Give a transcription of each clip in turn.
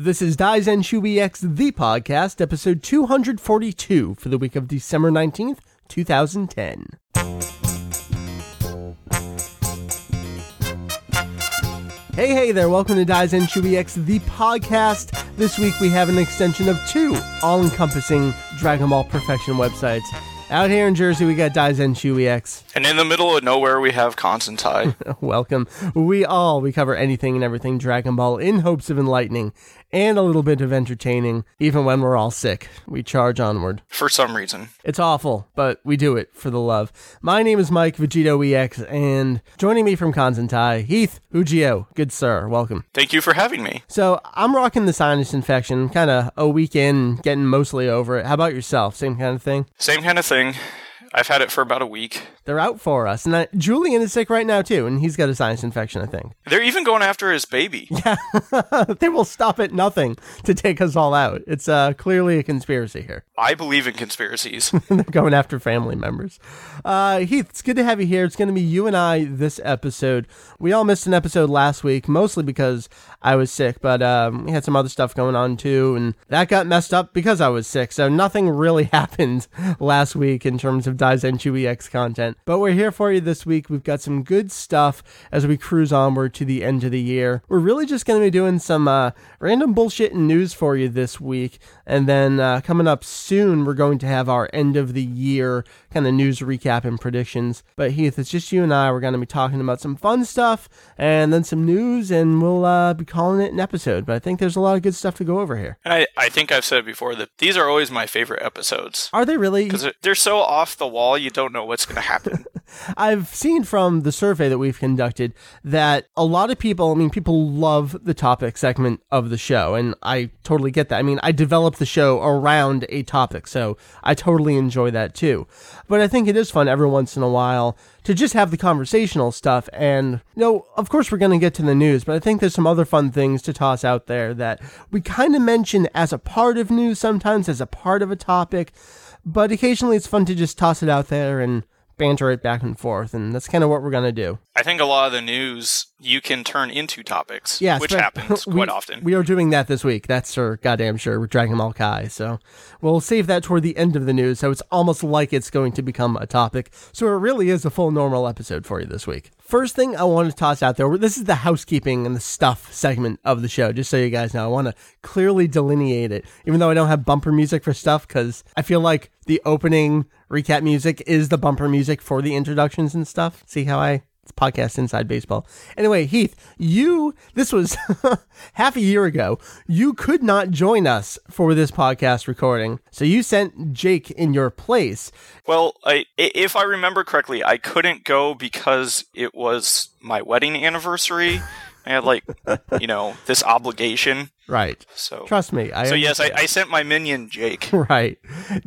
This is Daizen EX, the podcast, episode 242 for the week of December 19th, 2010. Hey, hey there, welcome to Daizen EX, the podcast. This week we have an extension of two all encompassing Dragon Ball Perfection websites. Out here in Jersey, we got Daizen EX. And in the middle of nowhere, we have Kanzentai. Welcome. We all, we cover anything and everything Dragon Ball in hopes of enlightening and a little bit of entertaining, even when we're all sick. We charge onward. for some reason. It's awful, but we do it for the love. My name is Mike VegettoEX, and joining me from Kanzentai, Heath Ujio. Good sir, welcome. Thank you for having me. So I'm rocking the sinus infection, kind of a weekend, getting mostly over it. How about yourself? Same kind of thing? Same kind of thing. I've had it for about a week. They're out for us. And I, Julian is sick right now, too, and he's got a sinus infection, I think. They're even going after his baby. Yeah. they will stop at nothing to take us all out. It's uh, clearly a conspiracy here. I believe in conspiracies. They're going after family members. Uh, Heath, it's good to have you here. It's going to be you and I this episode. We all missed an episode last week, mostly because I was sick, but um, we had some other stuff going on too, and that got messed up because I was sick. So nothing really happened last week in terms of Daizenshuu EX content. But we're here for you this week. We've got some good stuff as we cruise onward to the end of the year. We're really just going to be doing some uh, random bullshit and news for you this week. And then uh, coming up soon, we're going to have our end of the year kind of news recap and predictions. But Heath, it's just you and I. We're going to be talking about some fun stuff and then some news, and we'll uh, be calling it an episode. But I think there's a lot of good stuff to go over here. And I, I think I've said before that these are always my favorite episodes. Are they really? Because they're so off the wall, you don't know what's going to happen. I've seen from the survey that we've conducted that a lot of people, I mean, people love the topic segment of the show, and I totally get that. I mean, I developed the show around a topic, so I totally enjoy that too. But I think it is fun every once in a while to just have the conversational stuff. And, you know, of course, we're going to get to the news, but I think there's some other fun things to toss out there that we kind of mention as a part of news sometimes, as a part of a topic. But occasionally it's fun to just toss it out there and banter it back and forth, and that's kind of what we're gonna do. I think a lot of the news you can turn into topics, Yeah, which happens we- quite often. We are doing that this week. That's for goddamn sure with Dragon Ball Kai. So we'll save that toward the end of the news. So it's almost like it's going to become a topic. So it really is a full normal episode for you this week. First thing I want to toss out there. This is the housekeeping and the stuff segment of the show. Just so you guys know, I want to clearly delineate it, even though I don't have bumper music for stuff because I feel like the opening recap music is the bumper music for the introductions and stuff. See how I it's podcast inside baseball. Anyway, Heath, you this was half a year ago. You could not join us for this podcast recording, so you sent Jake in your place. well, I, i- if I remember correctly, I couldn't go because it was my wedding anniversary. I had like, you know, this obligation. Right. So, Trust me. I so yes, I, I sent my minion Jake. Right.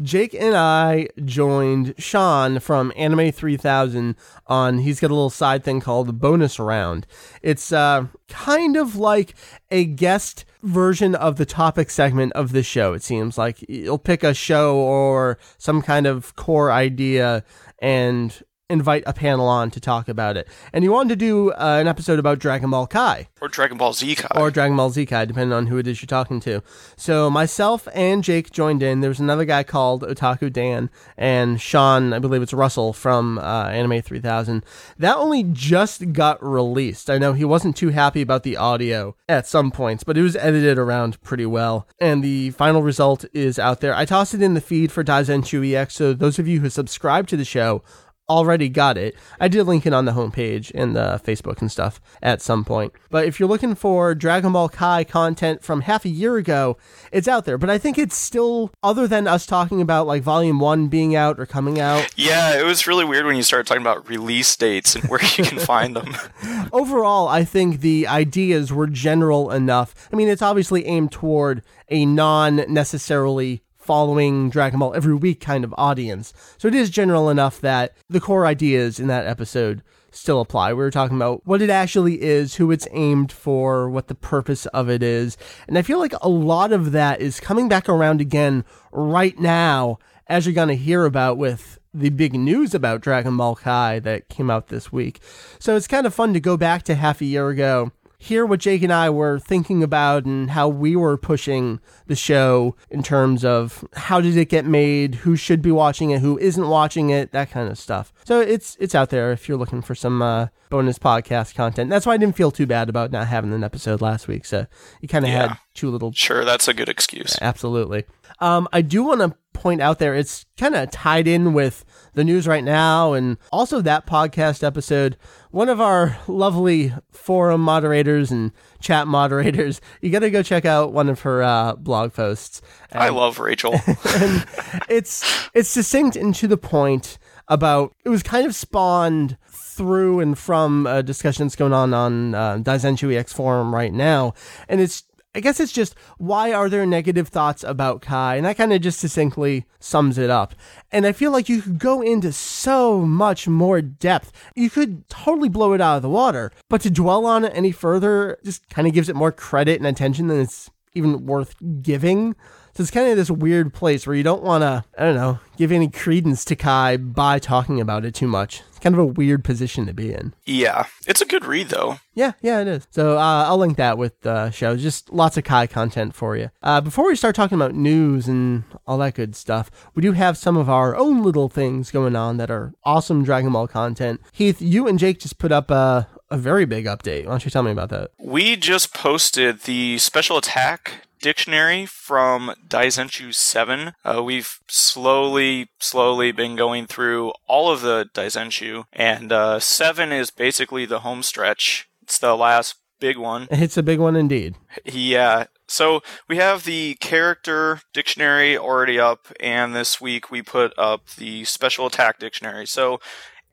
Jake and I joined Sean from Anime 3000 on, he's got a little side thing called the Bonus Round. It's uh, kind of like a guest version of the topic segment of the show, it seems like. You'll pick a show or some kind of core idea and invite a panel on to talk about it. And he wanted to do uh, an episode about Dragon Ball Kai Or Dragon Ball Z Kai. or Dragon Ball Z Kai, depending on who it is you're talking to. So myself and Jake joined in. There was another guy called Otaku Dan and Sean, I believe it's Russell from uh, Anime 3000. That only just got released. I know he wasn't too happy about the audio at some points, but it was edited around pretty well. And the final result is out there. I tossed it in the feed for Daizenshuu EX, so those of you who subscribe to the show already got it. I did link it on the homepage and the Facebook and stuff at some point. But if you're looking for Dragon Ball Kai content from half a year ago, it's out there. But I think it's still, other than us talking about like Volume 1 being out or coming out, Yeah, it was really weird when you started talking about release dates and where you can find them. overall, I think the ideas were general enough. I mean, it's obviously aimed toward a non necessarily following Dragon Ball every week kind of audience. So it is general enough that the core ideas in that episode still apply. We were talking about what it actually is, who it's aimed for, what the purpose of it is. And I feel like a lot of that is coming back around again right now, as you're going to hear about with the big news about Dragon Ball Kai that came out this week. So it's kind of fun to go back to half a year ago, hear what Jake and I were thinking about and how we were pushing the show in terms of how did it get made, who should be watching it, who isn't watching it, that kind of stuff. So it's it's out there if you're looking for some uh, bonus podcast content. That's why I didn't feel too bad about not having an episode last week. So you kind of Yeah. had two little Sure, that's a good excuse. Absolutely. Um, I do want to point out there, it's kind of tied in with the news right now and also that podcast episode. One of our lovely forum moderators and chat moderators, you got to go check out one of her uh, blog posts. I love Rachel. and it's it's succinct and to the point about it was kind of spawned through and from uh, discussions going on on uh, Daizenshuu EX forum right now, and it's I guess it's just why are there negative thoughts about Kai, and that kind of just succinctly sums it up. And I feel like you could go into so much more depth. You could totally blow it out of the water, but to dwell on it any further just kind of gives it more credit and attention than it's even worth giving. So it's kind of this weird place where you don't want to, I don't know, give any credence to Kai by talking about it too much. Kind of a weird position to be in. yeah, it's a good read though. Yeah, yeah, it is. So uh, I'll link that with the show. Just lots of Kai content for you. Uh, before we start talking about news and all that good stuff, we do have some of our own little things going on that are awesome Dragon Ball content. Heath, you and Jake just put up a, a very big update. Why don't you tell me about that? We just posted the special attack dictionary from Daizenshuu 7. Uh, we've slowly, slowly been going through all of the Daizenshuu, and uh, 7 is basically the home stretch. It's the last big one. It's a big one indeed. Yeah. So we have the character dictionary already up, and this week we put up the special attack dictionary. So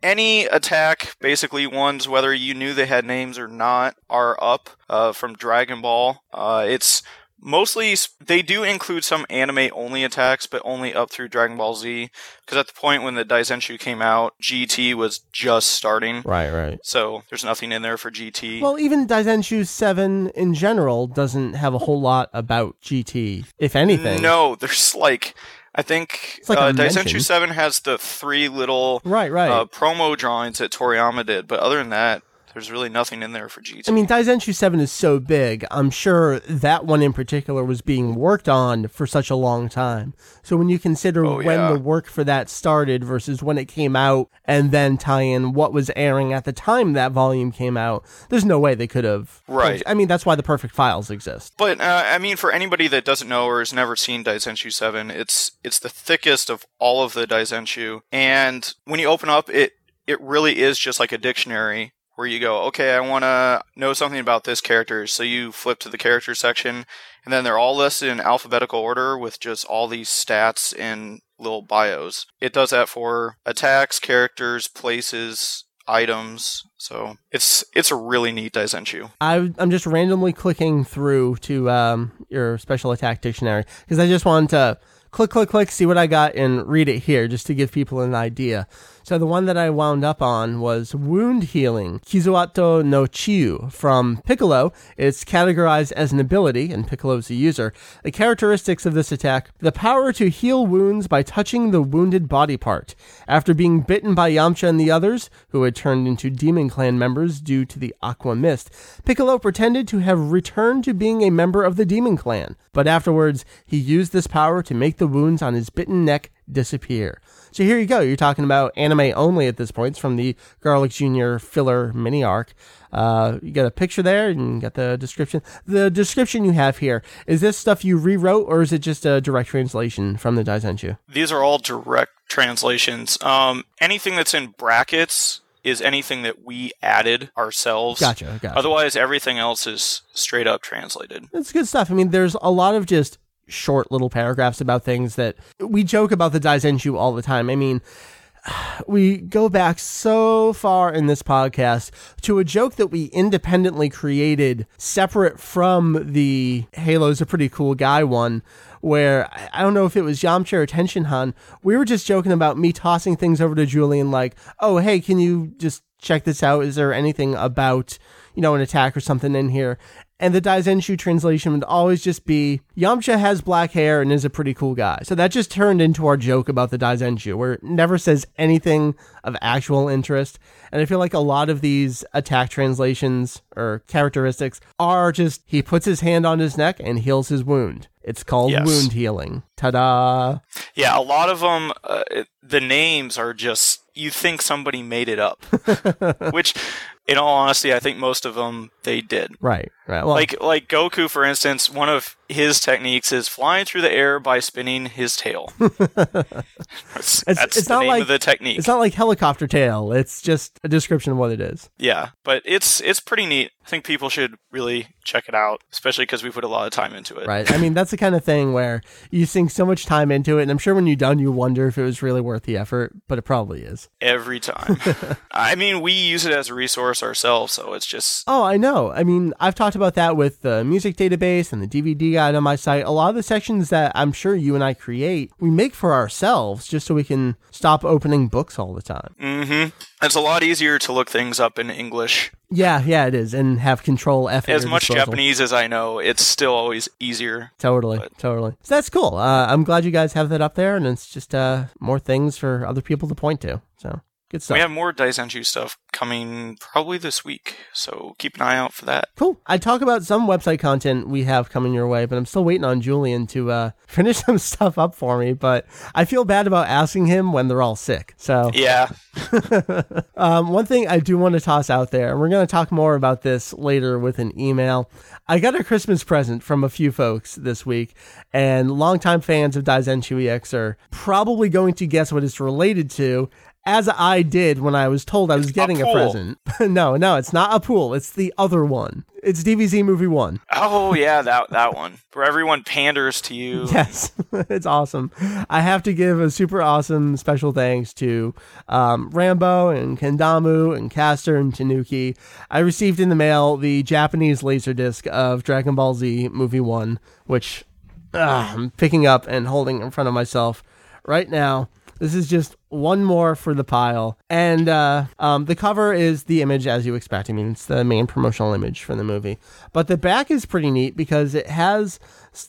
any attack, basically ones whether you knew they had names or not, are up uh, from Dragon Ball. Uh, it's mostly they do include some anime only attacks, but only up through Dragon Ball Z. Because at the point when the Daizenshuu came out, GT was just starting. Right, right. So there's nothing in there for GT. Well, even Daizenshuu 7 in general doesn't have a whole lot about GT, if anything. No, there's like I think It's like uh. Daizenshuu Seven has the three little Right, right. uh, promo drawings that Toriyama did, but other than that, there's really nothing in there for GT. I mean, Daizenshuu 7 is so big, I'm sure that one in particular was being worked on for such a long time. So when you consider Oh, when yeah. the work for that started versus when it came out, and then tie in what was airing at the time that volume came out, there's no way they could have. Right. I mean, that's why the perfect files exist. But uh, I mean, for anybody that doesn't know or has never seen Daizenshuu Seven, it's it's the thickest of all of the Daizenshuu, and when you open up, it it really is just like a dictionary where you go, okay, I want to know something about this character, so you flip to the character section, and then they're all listed in alphabetical order with just all these stats and little bios. It does that for attacks, characters, places, items. So it's it's a really neat Daizenshuu. I'm just randomly clicking through to um, your special attack dictionary because I just wanted to click, click, click, see what I got and read it here just to give people an idea. So the one that I wound up on was wound healing, Kizuato no Chiyu from Piccolo. It's categorized as an ability, and Piccolo's the user. The characteristics of this attack: the power to heal wounds by touching the wounded body part. After being bitten by Yamcha and the others, who had turned into Demon Clan members due to the Aqua Mist, Piccolo pretended to have returned to being a member of the Demon Clan. But afterwards, he used this power to make the wounds on his bitten neck disappear. So here you go. You're talking about anime only at this point. It's from the Garlic Jr. filler mini arc. Uh, you got a picture there and you got the description. The description you have here, is this stuff you rewrote or is it just a direct translation from the Daizenshuu? These are all direct translations. Um, anything that's in brackets is anything that we added ourselves. Gotcha, gotcha. Otherwise, everything else is straight up translated. It's good stuff. I mean, there's a lot of just short little paragraphs about things that we joke about the Daizenshuu all the time. I mean, we go back so far in this podcast to a joke that we independently created separate from the Halo's a pretty cool guy one where I- don't know if it was Yamcha or Tenshinhan. We were just joking about me tossing things over to Julian like, "Oh, hey, can you just check this out? Is there anything about, you know, an attack or something in here?" And the Daizenshuu translation would always just be Yamcha has black hair and is a pretty cool guy. So that just turned into our joke about the Daizenshuu, where it never says anything of actual interest. And I feel like a lot of these attack translations or characteristics are just he puts his hand on his neck and heals his wound. It's called Yes. wound healing. Ta da! Yeah, a lot of them, uh, the names are just, you think somebody made it up. Which, in all honesty, I think most of them, they did. Right, right. Well, Like, like Goku, for instance, one of his techniques is flying through the air by spinning his tail. that's It's- that's it's the not name like- of the technique. it's not like helicopter tail. It's just a description of what it is. yeah, but it's it's pretty neat. I think people should really check it out, especially because we put a lot of time into it. Right. I mean, that's the kind of thing where you sink so much time into it, and I'm sure when you're done, you wonder if it was really worth the effort, but it probably is. Every time. I mean, we use it as a resource ourselves, so it's just Oh, I know. I mean, I've talked about that with the music database and the DVD guide on my site. A lot of the sections that I'm sure you and I create, we make for ourselves just so we can stop opening books all the time. Mm-hmm. It's a lot easier to look things up in English. Yeah, yeah, it is, and have Control F. As much disposal. Japanese as I know, it's still always easier. Totally, totally. So that's cool. Uh, I'm glad you guys have that up there, and it's just uh, more things for other people to point to. So good stuff. We have more Daizenshuu stuff coming probably this week, so keep an eye out for that. Cool. I talk about some website content we have coming your way, but I'm still waiting on Julian to uh, finish some stuff up for me. But I feel bad about asking him when they're all sick. So Yeah, um, one thing I do want to toss out there, and we're going to talk more about this later with an email. I got a Christmas present from a few folks this week, and longtime fans of EX are probably going to guess what it's related to, as I did when I was told I was getting a, pool. present. no, no, it's not a pool. It's the other one. It's DBZ Movie 1. Oh yeah, that that one where everyone panders to you. Yes, it's awesome. I have to give a super awesome special thanks to um, Rambo and Kendamu and Caster and Tanuki. I received in the mail the Japanese laser disc of Dragon Ball Z Movie 1, which ah, I'm picking up and holding in front of myself right now. This is just one more for the pile. And uh, um, the cover is the image as you expect. I mean, it's the main promotional image for the movie. But the back is pretty neat because it has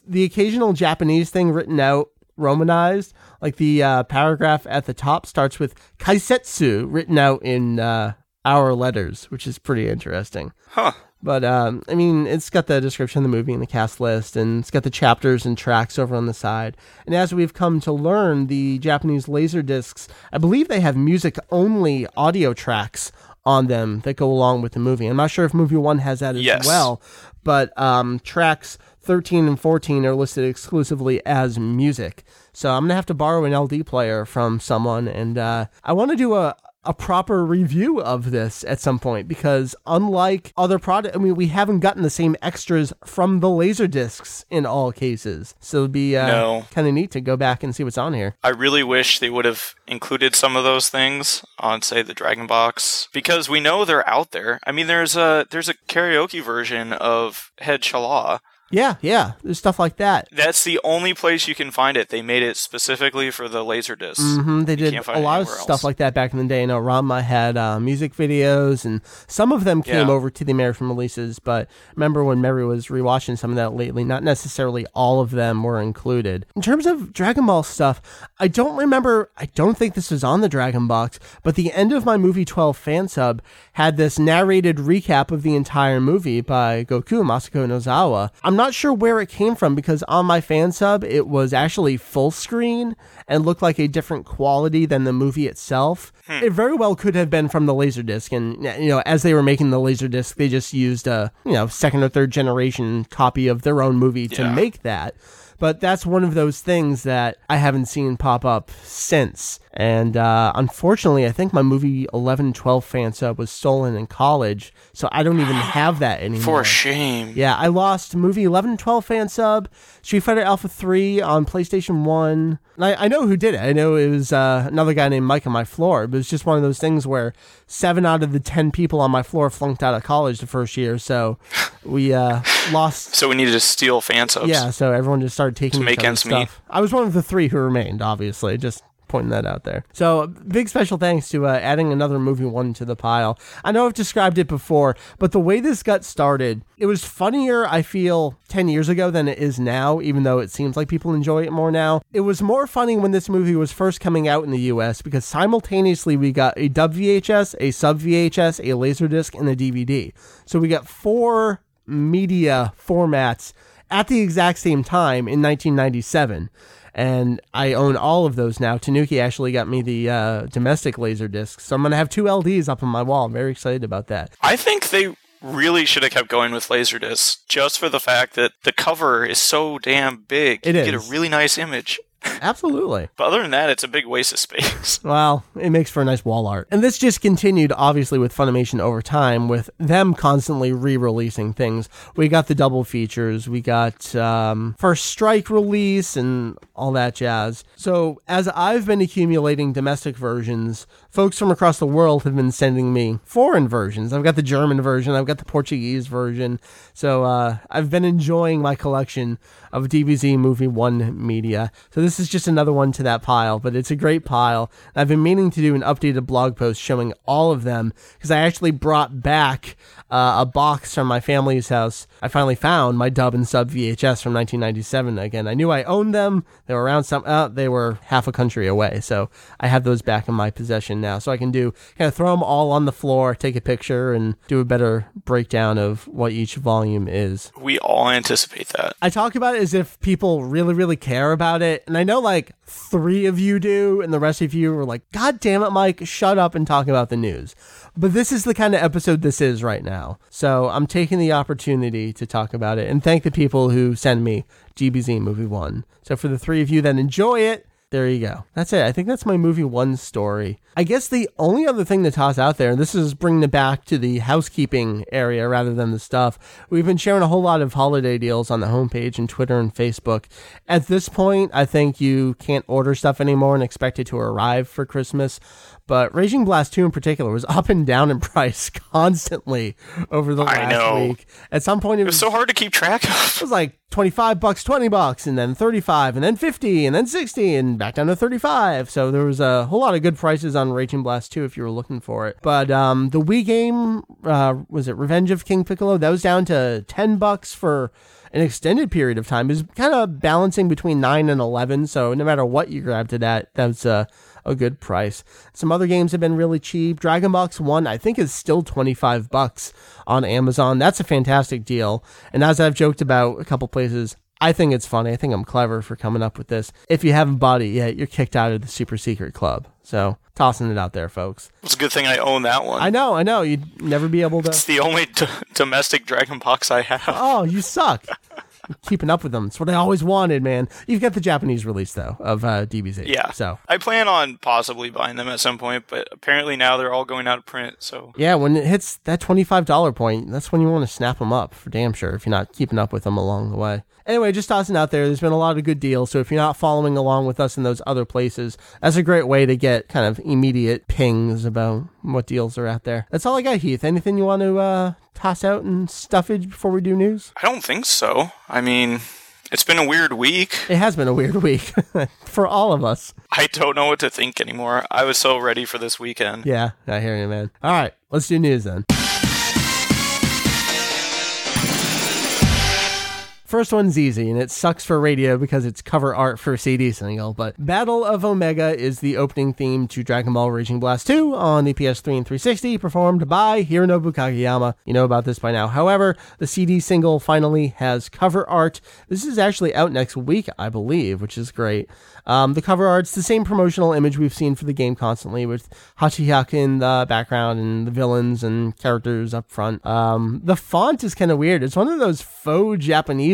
the occasional Japanese thing written out, romanized. Like the uh, paragraph at the top starts with Kaisetsu written out in uh, our letters, which is pretty interesting. Huh. But um, I mean, it's got the description of the movie and the cast list, and it's got the chapters and tracks over on the side. And as we've come to learn, the Japanese laser discs, I believe they have music only audio tracks on them that go along with the movie. I'm not sure if movie one has that as Yes. well, but um, tracks 13 and 14 are listed exclusively as music. So I'm gonna have to borrow an LD player from someone, and uh, I want to do a a proper review of this at some point because unlike other product, I mean, we haven't gotten the same extras from the laser discs in all cases. So it'd be uh, No. kind of neat to go back and see what's on here. I really wish they would have included some of those things on, say, the Dragon Box, because we know they're out there. I mean, there's a there's a karaoke version of Head Shala. Yeah, yeah, there's stuff like that. That's the only place you can find it. They made it specifically for the Laserdisc. hmm They did a lot of stuff else. like that back in the day. I know Ranma had uh, music videos, and some of them came Yeah. over to the American releases. But remember when Mary was rewatching some of that lately? Not necessarily all of them were included. In terms of Dragon Ball stuff, I don't remember. I don't think this was on the Dragon Box, but the end of my movie 12 fan sub had this narrated recap of the entire movie by Goku Masako Nozawa. I'm not sure where it came from because on my fan sub it was actually full screen and looked like a different quality than the movie itself. Hmm. It very well could have been from the Laserdisc and you know as they were making the Laserdisc they just used a, you know, second or third generation copy of their own movie to Yeah. make that. But that's one of those things that I haven't seen pop up since. And uh, unfortunately, I think my movie 11 12 fan sub was stolen in college, so I don't even have that anymore. For shame. Yeah, I lost movie 11 12 fan sub, Street Fighter Alpha 3 on PlayStation 1. And I, I know who did it. I know it was uh, another guy named Mike on my floor, but it's just one of those things where seven out of the 10 people on my floor flunked out of college the first year. So we uh, lost. So we needed to steal fan subs. Yeah, so everyone just started taking To make ends meet. stuff. I was one of the three who remained, obviously. Just pointing that out there. So big special thanks to uh, adding another movie one to the pile. I know I've described it before, but the way this got started, it was funnier, I feel, 10 years ago than it is now, even though it seems like people enjoy it more now. It was more funny when this movie was first coming out in the US because simultaneously we got a VHS, a sub VHS, a Laserdisc, and a DVD. So we got four media formats at the exact same time in 1997 and I own all of those now. Tanuki actually got me the uh, domestic laser discs, so I'm gonna have two LDs up on my wall. I'm very excited about that. I think they really should have kept going with Laserdisc just for the fact that the cover is so damn big. It you is. get a really nice image. Absolutely. But other than that, it's a big waste of space. Well, it makes for a nice wall art. And this just continued, obviously, with Funimation over time, with them constantly re releasing things. We got the double features, we got um, First Strike release, and all that jazz. So, as I've been accumulating domestic versions, folks from across the world have been sending me foreign versions. I've got the German version, I've got the Portuguese version. So, uh, I've been enjoying my collection of DBZ Movie 1 media. So, this is just another one to that pile, but it's a great pile. I've been meaning to do an updated blog post showing all of them because I actually brought back uh, a box from my family's house. I finally found my dub and sub VHS from 1997 again. I knew I owned them. They were around some, uh, they were half a country away. So I have those back in my possession now. So I can do kind of throw them all on the floor, take a picture, and do a better breakdown of what each volume is. We all anticipate that. I talk about it as if people really, really care about it. And I know like three of you do, and the rest of you are like, God damn it, Mike, shut up and talk about the news. But this is the kind of episode this is right now. So I'm taking the opportunity to talk about it and thank the people who send me DBZ Movie 1. So for the three of you that enjoy it, there you go. That's it. I think that's my movie one story. I guess the only other thing to toss out there, and this is bringing it back to the housekeeping area rather than the stuff. We've been sharing a whole lot of holiday deals on the homepage and Twitter and Facebook. At this point, I think you can't order stuff anymore and expect it to arrive for Christmas. But Raging Blast 2 in particular was up and down in price constantly over the I last know. week. At some point, it It was was so hard to keep track of. it was like 25 bucks, 20 bucks, and then 35, and then 50, and then 60, and back down to 35. So there was a whole lot of good prices on Raging Blast 2 if you were looking for it. But um, the Wii game, uh, was it Revenge of King Piccolo? That was down to 10 bucks for an extended period of time. Was kind of balancing between 9 and 11. So no matter what you grabbed it at, that was uh, a good price. Some other games have been really cheap. Dragon Box 1 I think is still 25 bucks on Amazon. That's a fantastic deal. And as I've joked about a couple places, I think it's funny. I think I'm clever for coming up with this. If you haven't bought it yet, you're kicked out of the super secret club. So, tossing it out there, folks. It's a good thing I own that one. I know, I know. You'd never be able to it's the only d- domestic Dragon Box I have. Oh, you suck. Keeping up with them. It's what I always wanted, man. You've got the Japanese release though of uh, DBZ. Yeah. So I plan on possibly buying them at some point, but apparently now they're all going out of print. So Yeah, when it hits that twenty-five dollar point, that's when you want to snap them up for damn sure. If you're not keeping up with them along the way. Anyway, just tossing out there. There's been a lot of good deals, so if you're not following along with us in those other places, that's a great way to get kind of immediate pings about what deals are out there. That's all I got, Heath. Anything you want to uh, toss out in stuffage before we do news? I don't think so. I mean, it's been a weird week. It has been a weird week for all of us. I don't know what to think anymore. I was so ready for this weekend. Yeah, I hear you, man. All right, let's do news then. First one's easy, and it sucks for radio because it's cover art for a CD single, but Battle of Omega is the opening theme to Dragon Ball Raging Blast 2 on the PS3 and 360, performed by Hironobu Kageyama. You know about this by now. However, the CD single finally has cover art. This is actually out next week, I believe, which is great. Um, the cover art's the same promotional image we've seen for the game constantly, with Hatchiyack in the background and the villains and characters up front. Um, the font is kind of weird. It's one of those faux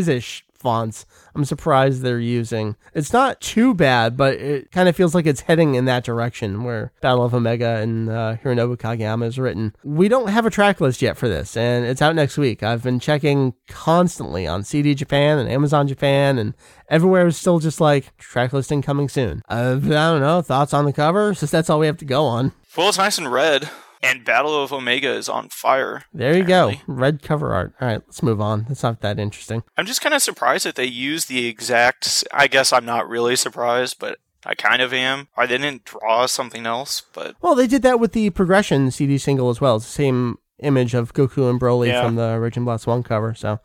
Japanese-ish fonts. I'm surprised they're using. It's not too bad, but it kind of feels like it's heading in that direction where Battle of Omega and uh, Hironobu Kageyama is written. We don't have a track list yet for this, and it's out next week. I've been checking constantly on CD Japan and Amazon Japan, and everywhere is still just like track listing coming soon. Uh, I don't know. Thoughts on the cover? Since that's all we have to go on. Well, it's nice and red, and Battle of Omega is on fire. There you go. Red cover art. All right, let's move on. That's not that interesting. I'm just kind of surprised that they use the exact. I guess I'm not really surprised, but I kind of am. I didn't draw something else, but Well, they did that with the progression CD single as well. It's the same image of Goku and Broly Yeah. from the original Blast One cover. So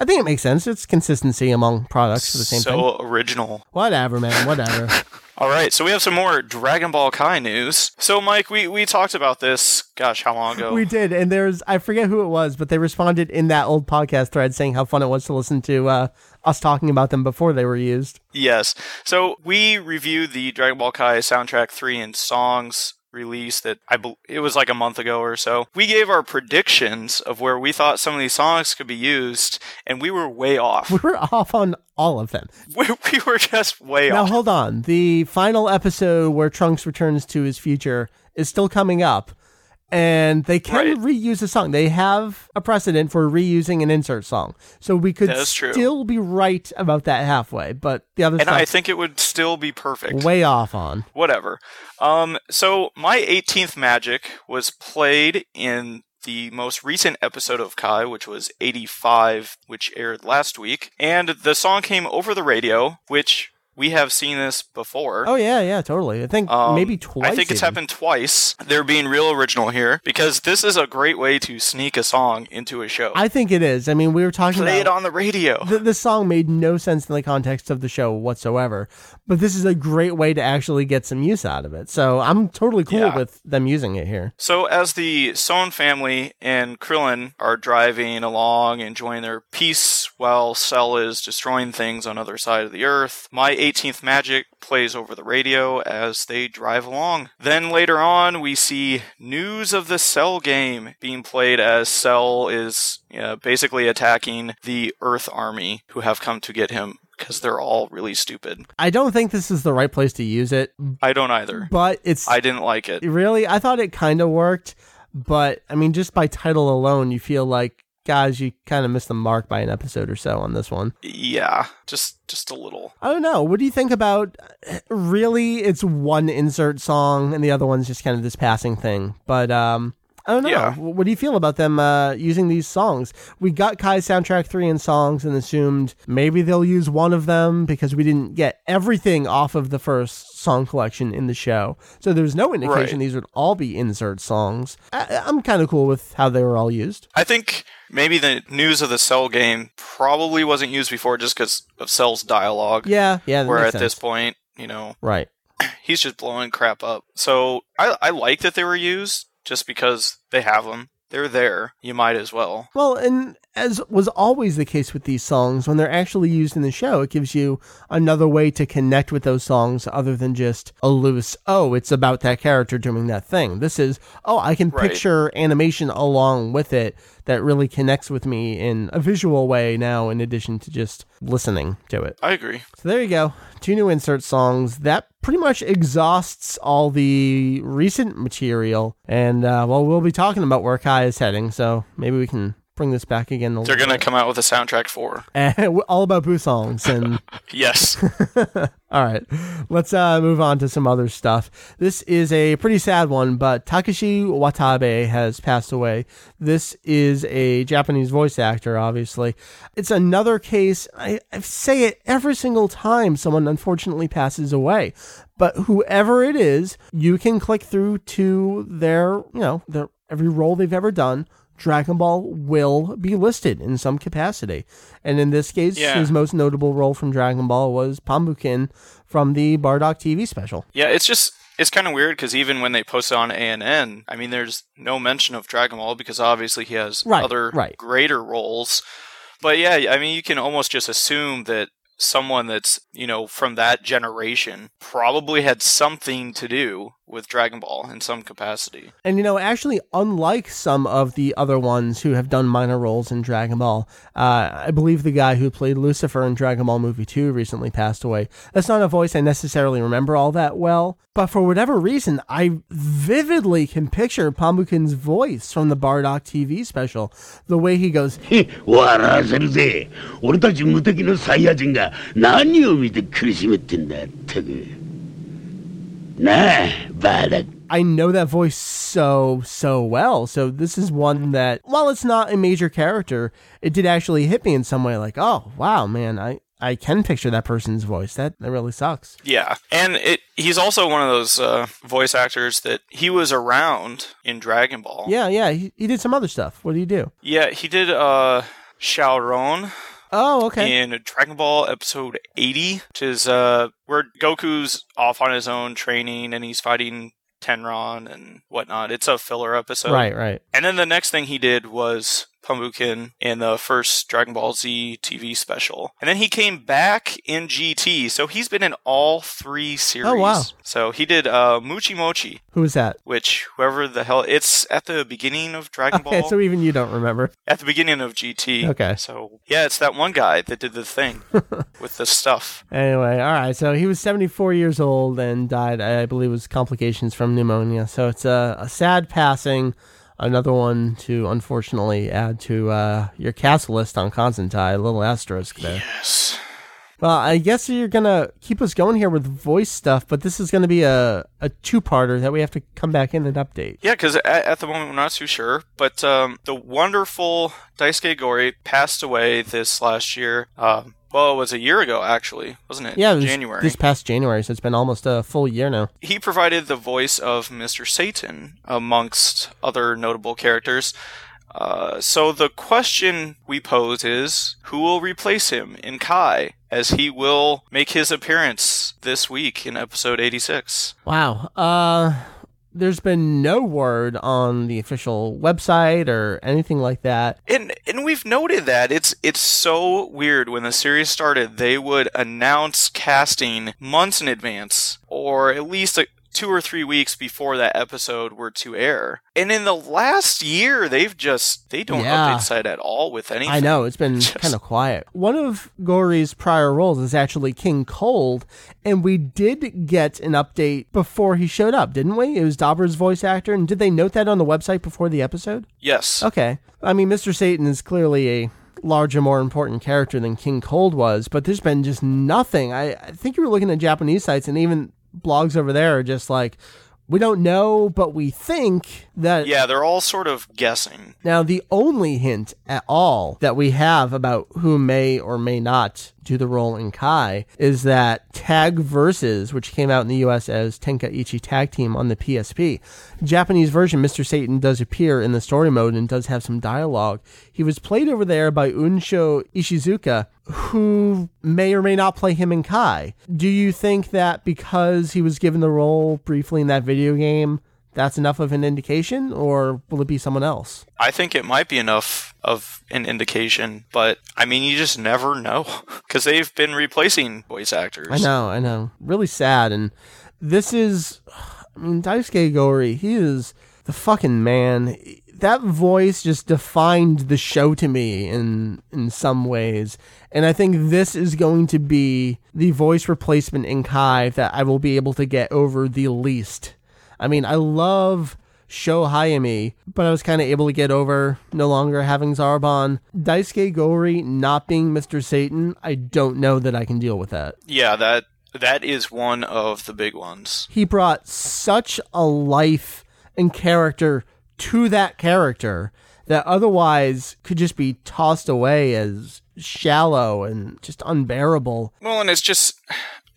I think it makes sense. It's consistency among products for the same so thing. original. Whatever, man. Whatever. All right, so we have some more Dragon Ball Kai news. So, Mike, we, we talked about this, gosh, how long ago? we did, and there's I forget who it was, but they responded in that old podcast thread saying how fun it was to listen to uh, us talking about them before they were used. Yes. So we reviewed the Dragon Ball Kai soundtrack 3 and songs release that I bel it was like a month ago or so. We gave our predictions of where we thought some of these songs could be used and we were way off. We were off on all of them. we, we were just way Now off. Now hold on. The final episode where Trunks returns to his future is still coming up. And they can Right. reuse a song. They have a precedent for reusing an insert song. So we could That is true. still be right about that halfway, but the other And I think it would still be perfect. way off on. whatever. Um, so my 18th magic was played in the most recent episode of Kai, which was 85, which aired last week, and the song came over the radio, which we have seen this before. Oh yeah, yeah, totally. I think Um, maybe twice. I think it's even. happened twice. They're being real original here because this is a great way to sneak a song into a show. I think it is. I mean, we were talking Play it on the radio. the, the song made no sense in the context of the show whatsoever, but this is a great way to actually get some use out of it. So I'm totally cool Yeah. with them using it here. So, as the Son family and Krillin are driving along, enjoying their peace while Cell is destroying things on other side of the Earth, my 18th magic plays over the radio as they drive along. Then later on, we see news of the Cell game being played as Cell is uh, basically attacking the Earth army who have come to get him because they're all really stupid. I don't think this is the right place to use it, I don't either. but it's I didn't like it. really I thought it kind of worked, but I mean just by title alone you feel like guys you kind of missed the mark by an episode or so on this one. Yeah, just just a little. I don't know. What do you think about really it's one insert song and the other one's just kind of this passing thing. But um I don't know. Yeah. What do you feel about them uh, using these songs? We got Kai's soundtrack three in songs and assumed maybe they'll use one of them because we didn't get everything off of the first song collection in the show. So there's no indication Right. these would all be insert songs. I- I'm kind of cool with how they were all used. I think maybe the news of the Cell game probably wasn't used before just because of Cell's dialogue. Yeah, yeah. Where at this point, you know, right. he's just blowing crap up. So I, I like that they were used just because they have them. They're there. You might as well. Well, and as was always the case with these songs, when they're actually used in the show, it gives you another way to connect with those songs other than just a loose, oh, it's about that character doing that thing. This is, oh, I can Right. picture animation along with it that really connects with me in a visual way now, in addition to just listening to it. I agree. So there you go. Two new insert songs. That pretty much exhausts all the recent material. And, uh, well, we'll be talking about where Kai is heading, so maybe we can bring this back again. They're going to come out with a soundtrack for. all about Boo songs. And Yes. all right, let's uh, move on to some other stuff. This is a pretty sad one, but Takeshi Watabe has passed away. This is a Japanese voice actor, obviously. It's another case. I, I say it every single time someone unfortunately passes away. But whoever it is, you can click through to their, you know, their every role they've ever done. Dragon Ball will be listed in some capacity. And in this case, Yeah. his most notable role from Dragon Ball was Pumbukin from the Bardock TV special. yeah, it's just. It's kind of weird because even when they post it on ANN, I mean, there's no mention of Dragon Ball because obviously he has Right, other right. greater roles. But yeah, I mean, you can almost just assume that someone that's, you know, from that generation probably had something to do with Dragon Ball in some capacity. And you know, actually, unlike some of the other ones who have done minor roles in Dragon Ball, uh, I believe the guy who played Lucifer in Dragon Ball Movie 2 recently passed away. That's not a voice I necessarily remember all that well, but for whatever reason, I vividly can picture Pumbukin's voice from the Bardock TV special. The way he goes, Wara。Nah, uh, I know that voice so, so well. So this is one that, while it's not a major character, it did actually hit me in some way like, oh, wow, man, I, I can picture that person's voice. That that really sucks. Yeah, and it he's also one of those uh, voice actors that he was around in Dragon Ball. Yeah, yeah, he, he did some other stuff. What did he do? Yeah, he did uh, Xiaoron. Oh, okay. in Dragon Ball episode 80, which is uh where Goku's off on his own training and he's fighting Tenron and whatnot. It's a filler episode. right, right. And then the next thing he did was Pumbukin in the first Dragon Ball Z TV special. And then he came back in GT, so he's been in all three series. Oh, wow. So he did uh, Muchi Mochi, Who was that? which whoever the hell it's at the beginning of Dragon Okay, Ball. so even you don't remember. at the beginning of GT. Okay. So yeah, it's that one guy that did the thing with the stuff. Anyway, all right. So he was 74 years old and died, I believe, it was complications from pneumonia. So it's a, a sad passing. Another one to unfortunately add to uh, your cast list on Kanzentai. A little asterisk there. Yes. Well, I guess you're gonna keep us going here with voice stuff, but this is gonna be a, a two parter that we have to come back in and update. Yeah, because at, at the moment we're not too sure, but um, the wonderful Daisuke Gori passed away this last year. Um, well, it was a year ago, actually, wasn't it? Yeah, it was January. this past January, so it's been almost a full year now. he provided the voice of Mr. Satan, amongst other notable characters. Uh, so the question we pose is, who will replace him in Kai, as he will make his appearance this week in episode 86? Wow. Uh, there's been no word on the official website or anything like that. And and we've noted that it's it's so weird when the series started they would announce casting months in advance or at least a, two or three weeks before that episode were to air. And in the last year they've just they don't Yeah. update site at all with anything. I know it's been Just- kind of quiet. One of Gori's prior roles is actually King Cold, and we did get an update before he showed up, didn't we? It was Dabura's voice actor, and did they note that on the website before the episode? Yes. Okay. I mean, Mr. Satan is clearly a larger, more important character than King Cold was, but there's been just nothing. I, I think you were looking at Japanese sites, and even blogs over there are just like, we don't know, but we think that. Yeah, they're all sort of guessing. Now, the only hint at all that we have about who may or may not do the role in Kai is that Tag Versus, which came out in the US as Tenkaichi Tag Team on the PSP. Japanese version, Mr. Satan does appear in the story mode and does have some dialogue. He was played over there by Unsho Ishizuka, who may or may not play him in Kai. Do you think that because he was given the role briefly in that video game, that's enough of an indication, or will it be someone else? I think it might be enough of an indication, but I mean, you just never know because they've been replacing voice actors. I know, I know. Really sad. And this is, I mean, Daisuke Gori, he is the fucking man. That voice just defined the show to me in in some ways. And I think this is going to be the voice replacement in Kai that I will be able to get over the least. I mean, I love Sho Hayami, but I was kind of able to get over no longer having Zarbon. Daisuke Gori not being Mr. Satan, I don't know that I can deal with that. Yeah, that that is one of the big ones. he brought such a life and character to that character that otherwise could just be tossed away as shallow and just unbearable. Well, and it's just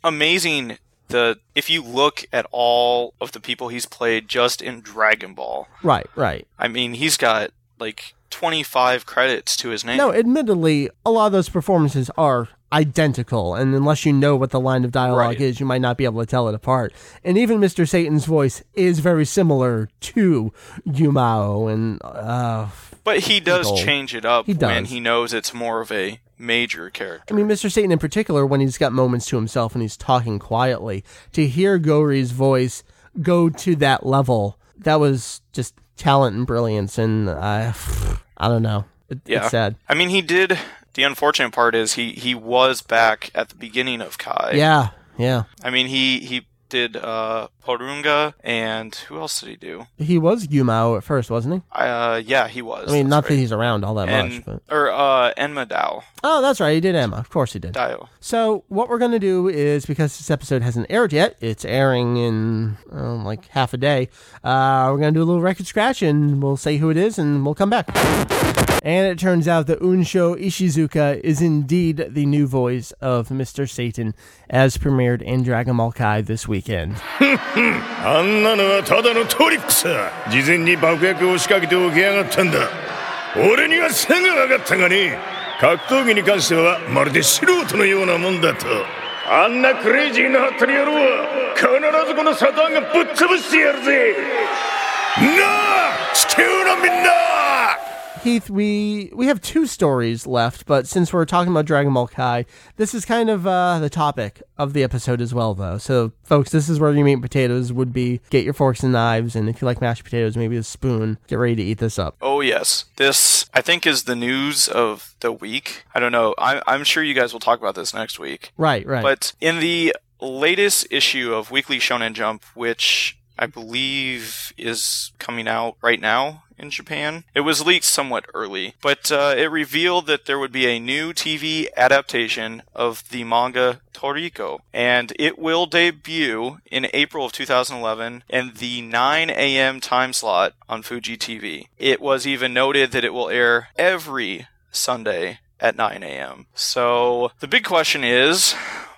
amazing the if you look at all of the people he's played just in Dragon Ball. Right, right. I mean, he's got like 25 credits to his name. No, admittedly, a lot of those performances are identical, and unless you know what the line of dialogue Right. is, you might not be able to tell it apart. And even Mr. Satan's voice is very similar to Gyumao, and uh, but he does change it up He when does. he knows it's more of a major character. I mean, Mr. Satan in particular, when he's got moments to himself and he's talking quietly, to hear Gori's voice go to that level, that was just talent and brilliance. And I, I don't know. It, Yeah. It's sad. I mean, he did. The unfortunate part is he he was back at the beginning of Kai. Yeah, yeah. I mean, he he did uh Porunga and who else did he do? He was Gyumao at first, wasn't he? Uh, yeah, he was. I mean, not that he's around all that and much, but or uh Enma Dao oh, that's right. He did Emma. Of course, he did. Dao. So what we're gonna do is because this episode hasn't aired yet, it's airing in um, like half a day. Uh, we're gonna do a little record scratch and we'll say who it is and we'll come back. And it turns out that Unsho Ishizuka is indeed the new voice of Mr. Satan, as premiered in Dragon Ball Kai this weekend. あんなのはただのトリックさ事前に爆薬を仕掛けておきやがったんだ俺にはすぐ分かったがね格闘技に関してはまるで素人のようなもんだとあんなクレイジーなハッタリ野郎は必ずこのサタンがぶっ潰してやるぜな Heath, we we have two stories left, but since we're talking about Dragon Ball Kai, this is kind of uh, the topic of the episode as well, though. So, folks, this is where your meat and potatoes would be. Get your forks and knives, and if you like mashed potatoes, maybe a spoon. Get ready to eat this up. Oh yes, this I think is the news of the week. I don't know. I'm I'm sure you guys will talk about this next week. Right, right. But in the latest issue of Weekly Shonen Jump, which I believe is coming out right now in Japan. It was leaked somewhat early, but uh, it revealed that there would be a new TV adaptation of the manga Toriko, and it will debut in April of 2011 in the 9 a.m. time slot on Fuji TV. It was even noted that it will air every Sunday at 9 a.m. So the big question is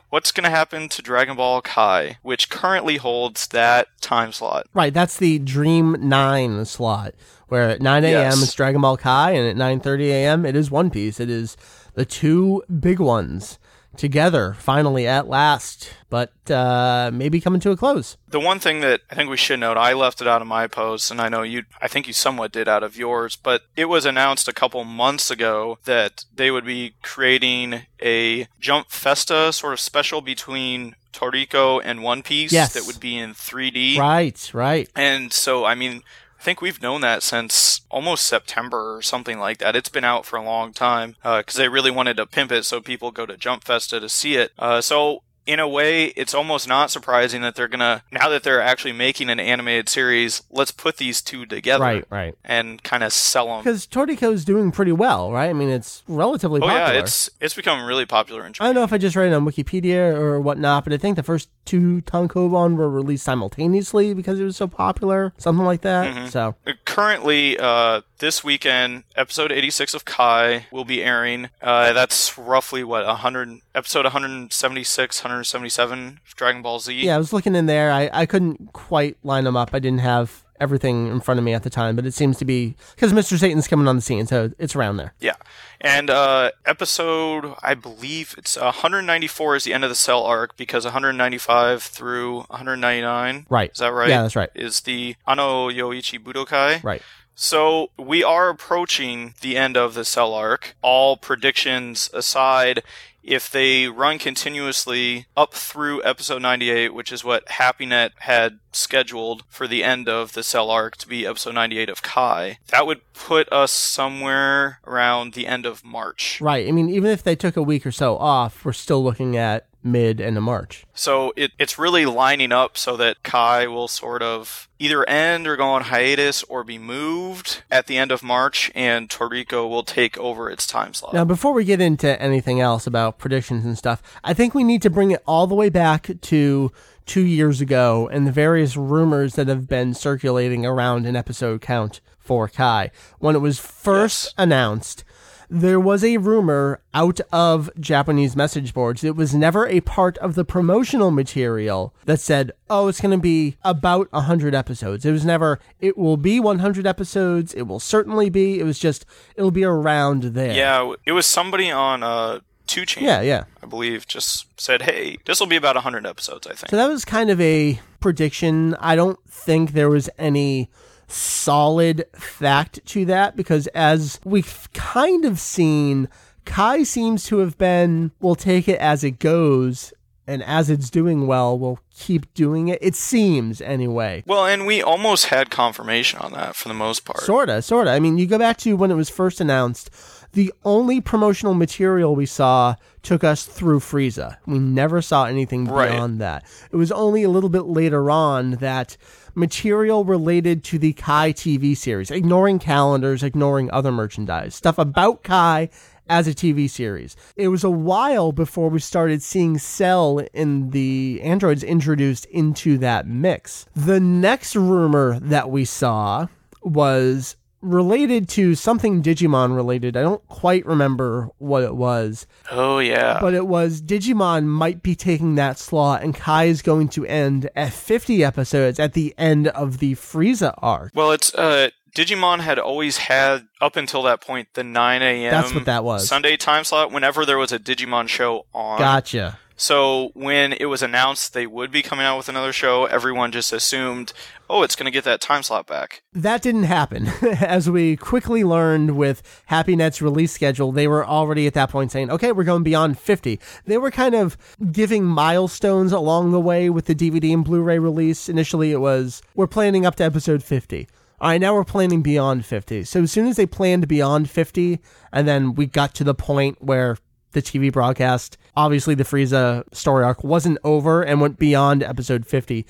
what's going to happen to Dragon Ball Kai, which currently holds that time slot? right, that's the Dream 9 slot, where at 9 a.m. Yes. it's Dragon Ball Kai, and at 9.30 a.m. it is One Piece. It is the two big ones together, finally, at last, but uh, maybe coming to a close. The one thing that I think we should note, I left it out of my post, and I know you, I think you somewhat did out of yours, but it was announced a couple months ago that they would be creating a Jump Festa sort of special between Toriko and One Piece Yes. that would be in 3D. Right, right. And so, I mean, think we've known that since almost September or something like that. It's been out for a long time because they really wanted to pimp it so people go to Jump Festa to see it. Uh, so. In a way, it's almost not surprising that they're gonna now that they're actually making an animated series. Let's put these two together, Right, right. and kind of sell them. Because Toriko is doing pretty well, right? I mean, it's relatively Oh popular. yeah, it's it's become really popular in I don't know if I just read it on Wikipedia or whatnot, but I think the first two Tankobon were released simultaneously because it was so popular, something like that. Mm-hmm. So, Currently, uh, this weekend, episode 86 of Kai will be airing. Uh, that's roughly what 100 episode 176, 177 of Dragon Ball Z. yeah, I was looking in there. I, I couldn't quite line them up. I didn't have everything in front of me at the time, but it seems to be because Mr. Satan's coming on the scene, so it's around there. Yeah. And uh, episode, I believe it's 194 is the end of the cell arc because 195 through 199. Right. Is that right? Yeah, that's right. Is the Ano Yo Ichi Budokai. Right. So we are approaching the end of the cell arc. All predictions aside, if they run continuously up through episode 98, which is what HappyNet had scheduled for the end of the cell arc to be episode 98 of Kai, that would put us somewhere around the end of March. Right. I mean, even if they took a week or so off, we're still looking at mid end of March. So it, it's really lining up so that Kai will sort of either end or go on hiatus or be moved at the end of March, and Toriko will take over its time slot. Now, before we get into anything else about predictions and stuff, I think we need to bring it all the way back to two years ago and the various rumors that have been circulating around an episode count for Kai. When it was first Yes. announced, there was a rumor out of Japanese message boards. It was never a part of the promotional material that said, oh, it's going to be about 100 episodes. It was never, it will be 100 episodes. It will certainly be. It was just, it'll be around there. Yeah, it was somebody on uh, 2chan, Yeah, yeah. I believe, just said, hey, this will be about 100 episodes, I think. So that was kind of a prediction. I don't think there was any solid fact to that because as we've kind of seen, Kai seems to have been, we'll take it as it goes. And as it's doing well, we'll keep doing it. It seems, anyway. well, and we almost had confirmation on that for the most part. Sorta, sorta. I mean, you go back to when it was first announced. The only promotional material we saw took us through Frieza. We never saw anything Right. beyond that. It was only a little bit later on that material related to the Kai TV series, ignoring calendars, ignoring other merchandise, stuff about Kai as a TV series. It was a while before we started seeing Cell in the androids introduced into that mix. The next rumor that we saw was related to something Digimon related. I don't quite remember what it was, Oh yeah. but it was Digimon might be taking that slot, and Kai is going to end at 50 episodes at the end of the Frieza arc. well, it's uh Digimon had always had up until that point the 9 a.m. That's what that was. Sunday time slot whenever there was a Digimon show on. Gotcha. So when it was announced they would be coming out with another show, everyone just assumed, oh, it's going to get that time slot back. That didn't happen. As we quickly learned with HappyNet's release schedule, they were already at that point saying, okay, we're going beyond 50. They were kind of giving milestones along the way with the DVD and Blu ray release. Initially, it was, we're planning up to episode 50. All right, now we're planning beyond 50. So as soon as they planned beyond 50, and then we got to the point where the TV broadcast, obviously the Frieza story arc wasn't over and went beyond episode 50.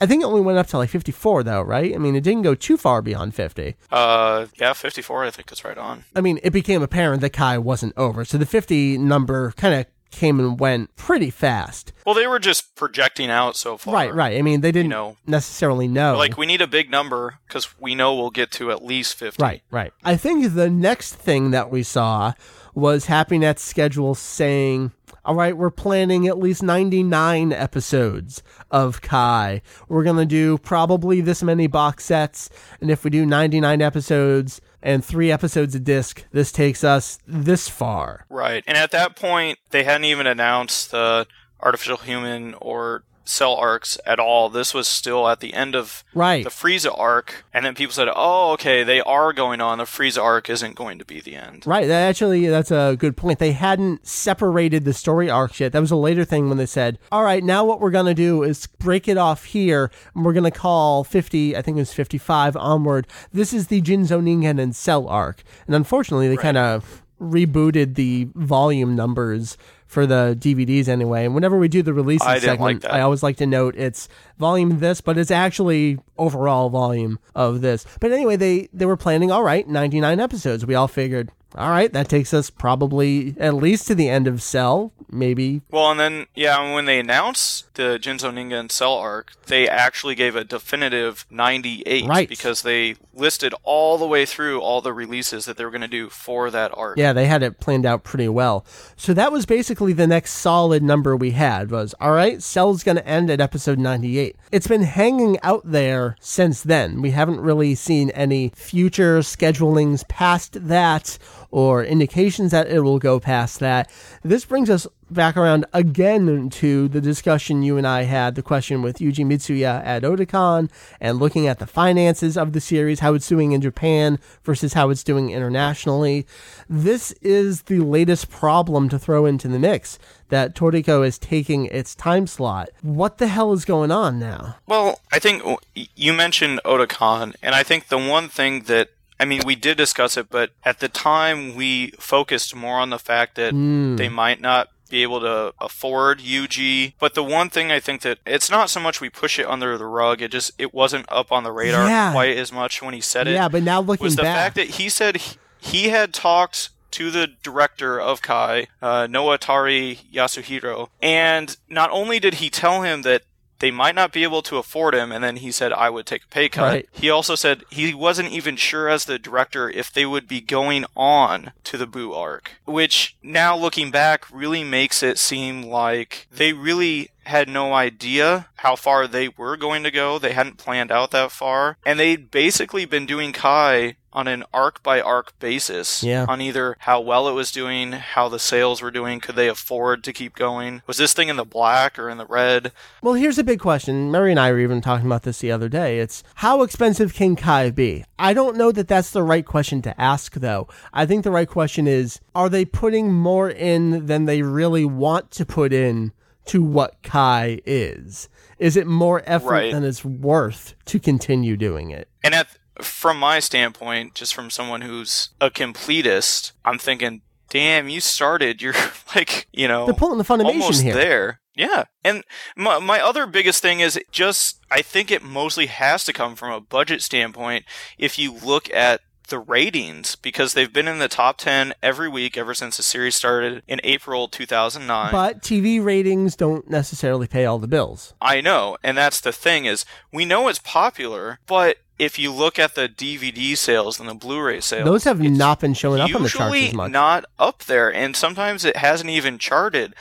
I think it only went up to like 54 though, right? I mean, it didn't go too far beyond 50. Uh, yeah, 54, I think is right on. I mean, it became apparent that Kai wasn't over. So the 50 number kind of came and went pretty fast. Well, they were just projecting out so far. Right, right. I mean, they didn't know. necessarily know. Like, we need a big number because we know we'll get to at least 50. Right, right. I think the next thing that we saw was HappyNet's schedule saying, all right, we're planning at least 99 episodes of Kai. We're going to do probably this many box sets. And if we do 99 episodes and three episodes a disc, this takes us this far. Right. And at that point, they hadn't even announced the artificial human or cell arcs at all. This was still at the end of Right. the Frieza arc. And then people said, oh, okay, they are going on. The Frieza arc isn't going to be the end. Right. That actually, that's a good point. They hadn't separated the story arcs yet. That was a later thing when they said, all right, now what we're going to do is break it off here. And we're going to call 50, I think it was 55 onward. This is the Jinzo Ningen and Cell arc. And unfortunately, they kind of rebooted the volume numbers for the DVDs anyway. And whenever we do the releases I didn't like. I always like to note it's volume this, but it's actually overall volume of this. But anyway, they they were planning all right, 99 episodes. We all figured, all right, that takes us probably at least to the end of Cell, maybe. Well, and then, yeah, when they announced the Jinzo Ningen and Cell arc, they actually gave a definitive 98 Right. because they listed all the way through all the releases that they were going to do for that arc. Yeah, they had it planned out pretty well. So that was basically the next solid number we had was, all right, Cell's going to end at episode 98. It's been hanging out there since then. We haven't really seen any future schedulings past that or indications that it will go past that. This brings us back around again to the discussion you and I had, the question with Yuji Mitsuya at Otakon, and looking at the finances of the series, how it's doing in Japan versus how it's doing internationally. This is the latest problem to throw into the mix that Toriko is taking its time slot. What the hell is going on now? Well, I think you mentioned Otakon, and I think the one thing that I mean, we did discuss it, but at the time we focused more on the fact that they might not be able to afford Yuji. But the one thing I think that it's not so much we push it under the rug, it just it wasn't up on the radar Yeah. quite as much when he said it. Yeah, but now looking back. was the back, fact that he said he, he had talked to the director of Kai, uh, Nozaki Yasuhiro, and not only did he tell him that they might not be able to afford him, and then he said I would take a pay cut. Right. He also said he wasn't even sure as the director if they would be going on to the Boo arc, which now looking back really makes it seem like they really had no idea how far they were going to go. They hadn't planned out that far, and they'd basically been doing Kai on an arc by arc basis Yeah. on either how well it was doing, how the sales were doing, could they afford to keep going? Was this thing in the black or in the red? Well, here's a big question. Mary and I were even talking about this the other day. It's how expensive can Kai be? I don't know that that's the right question to ask, though. I think the right question is are they putting more in than they really want to put in to what Kai is? Is it more effort Right. than it's worth to continue doing it? And at from my standpoint, just from someone who's a completist, I'm thinking, damn, you started. You're like, you know, They're pulling the Funimation almost here. there. Yeah. And my, my other biggest thing is just, I think it mostly has to come from a budget standpoint. If you look at the ratings because they've been in the top 10 every week ever since the series started in April 2009. But TV ratings don't necessarily pay all the bills. I know, and that's the thing is we know it's popular, but if you look at the DVD sales and the Blu-ray sales, Those have not been showing up on the charts as much. not up there, and sometimes it hasn't even charted.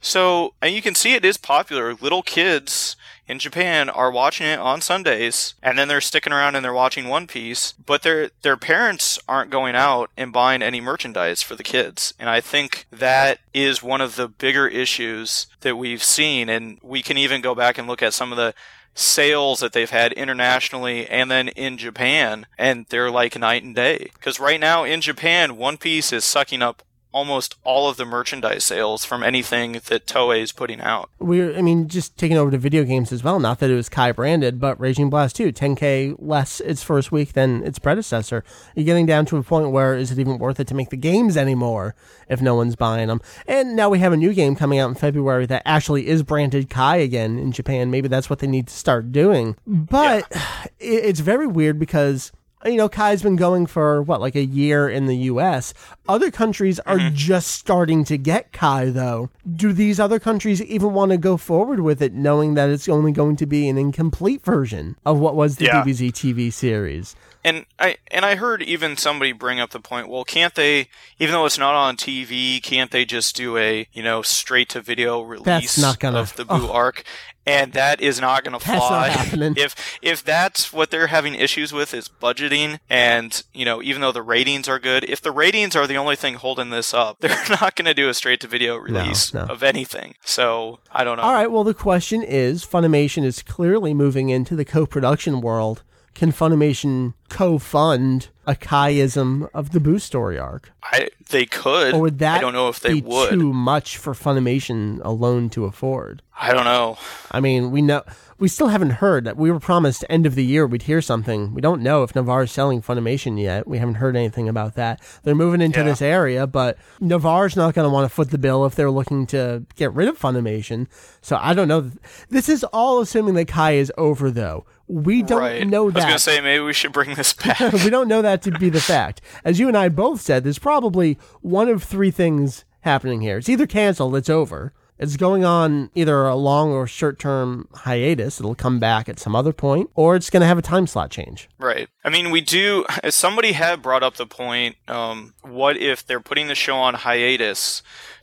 So, and you can see it is popular. Little kids in Japan are watching it on Sundays, and then they're sticking around and they're watching One Piece. But their their parents aren't going out and buying any merchandise for the kids, and I think that is one of the bigger issues that we've seen. And we can even go back and look at some of the sales that they've had internationally and then in Japan, and they're like night and day. Because right now in Japan, One Piece is sucking up almost all of the merchandise sales from anything that Toei is putting out. We're, I mean, just taking over to video games as well. Not that it was Kai branded, but Raging Blast 2, 10k less its first week than its predecessor. You're getting down to a point where is it even worth it to make the games anymore if no one's buying them? And now we have a new game coming out in February that actually is branded Kai again in Japan. Maybe that's what they need to start doing. But it, it's very weird because you know, Kai's been going for what, like a year in the US. Other countries are mm-hmm. just starting to get Kai, though. Do these other countries even want to go forward with it, knowing that it's only going to be an incomplete version of what was the Yeah. DBZ TV series? And I and I heard even somebody bring up the point, well, can't they even though it's not on TV, can't they just do a, you know, straight to video release not gonna- of the Boo oh. arc? And that is not going to not fly. happening. If if that's what they're having issues with is budgeting and, you know, even though the ratings are good, if the ratings are the only thing holding this up, they're not going to do a straight to video release no. of anything. So, I don't know. All right, well, the question is Funimation is clearly moving into the co production world. Can Funimation co fund a Kaiism of the Boo story arc? I they could. Or would that I don't know if they be would. too much for Funimation alone to afford? I don't know. I mean, we know we still haven't heard that we were promised end of the year we'd hear something. We don't know if Navarre's selling Funimation yet. We haven't heard anything about that. They're moving into Yeah. this area, but Navarre's not going to want to foot the bill if they're looking to get rid of Funimation. So I don't know. This is all assuming that Kai is over, though. We don't right. know that. I was gonna say maybe we should bring this back. we don't know that to be the fact. As you and I both said, there's probably one of three things happening here. It's either canceled, it's over. It's going on either a long or short term hiatus. It'll come back at some other point, or it's going to have a time slot change. Right. I mean, we do. As somebody had brought up the point. Um, what if they're putting the show on hiatus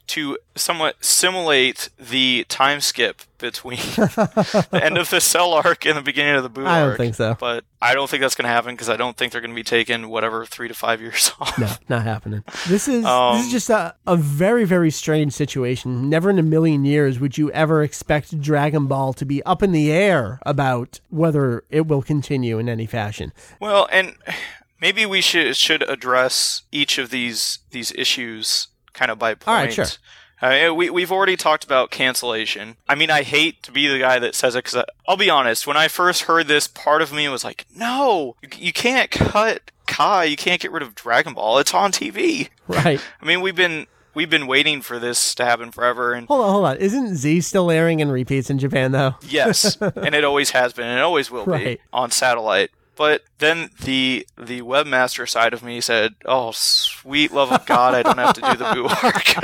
to somewhat simulate the time skip between the end of the Cell arc and the beginning of the Boo I don't arc? think so. But I don't think that's going to happen because I don't think they're going to be taking whatever three to five years off. No, not happening. This is this Um, is just a, a very very strange situation. Never in a million years would you ever expect Dragon Ball to be up in the air about whether it will continue in any fashion. Well, and maybe we should should address each of these these issues kind of by point. All right, sure. Uh, we we've already talked about cancellation. I mean, I hate to be the guy that says it because I'll be honest. When I first heard this, part of me was like, "No, you, you can't cut Kai. You can't get rid of Dragon Ball. It's on TV." Right. I mean, we've been we've been waiting for this to happen forever, and Hold on, hold on. Isn't Z still airing in repeats in Japan though? Yes, and it always has been, and it always will Right. be on satellite. But then the the webmaster side of me said, "Oh, sweet love of God, I don't have to do the Boo arc."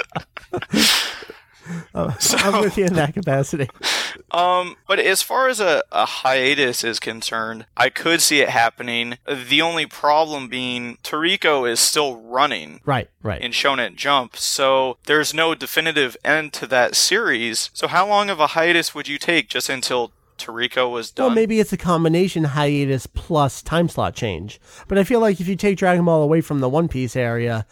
I'm with you in that capacity. um, but as far as a, a hiatus is concerned, I could see it happening. The only problem being Toriko is still running Right, right. in Shonen Jump, so there's no definitive end to that series. So how long of a hiatus would you take just until Toriko was done? well, maybe it's a combination hiatus plus time slot change. But I feel like if you take Dragon Ball away from the One Piece area,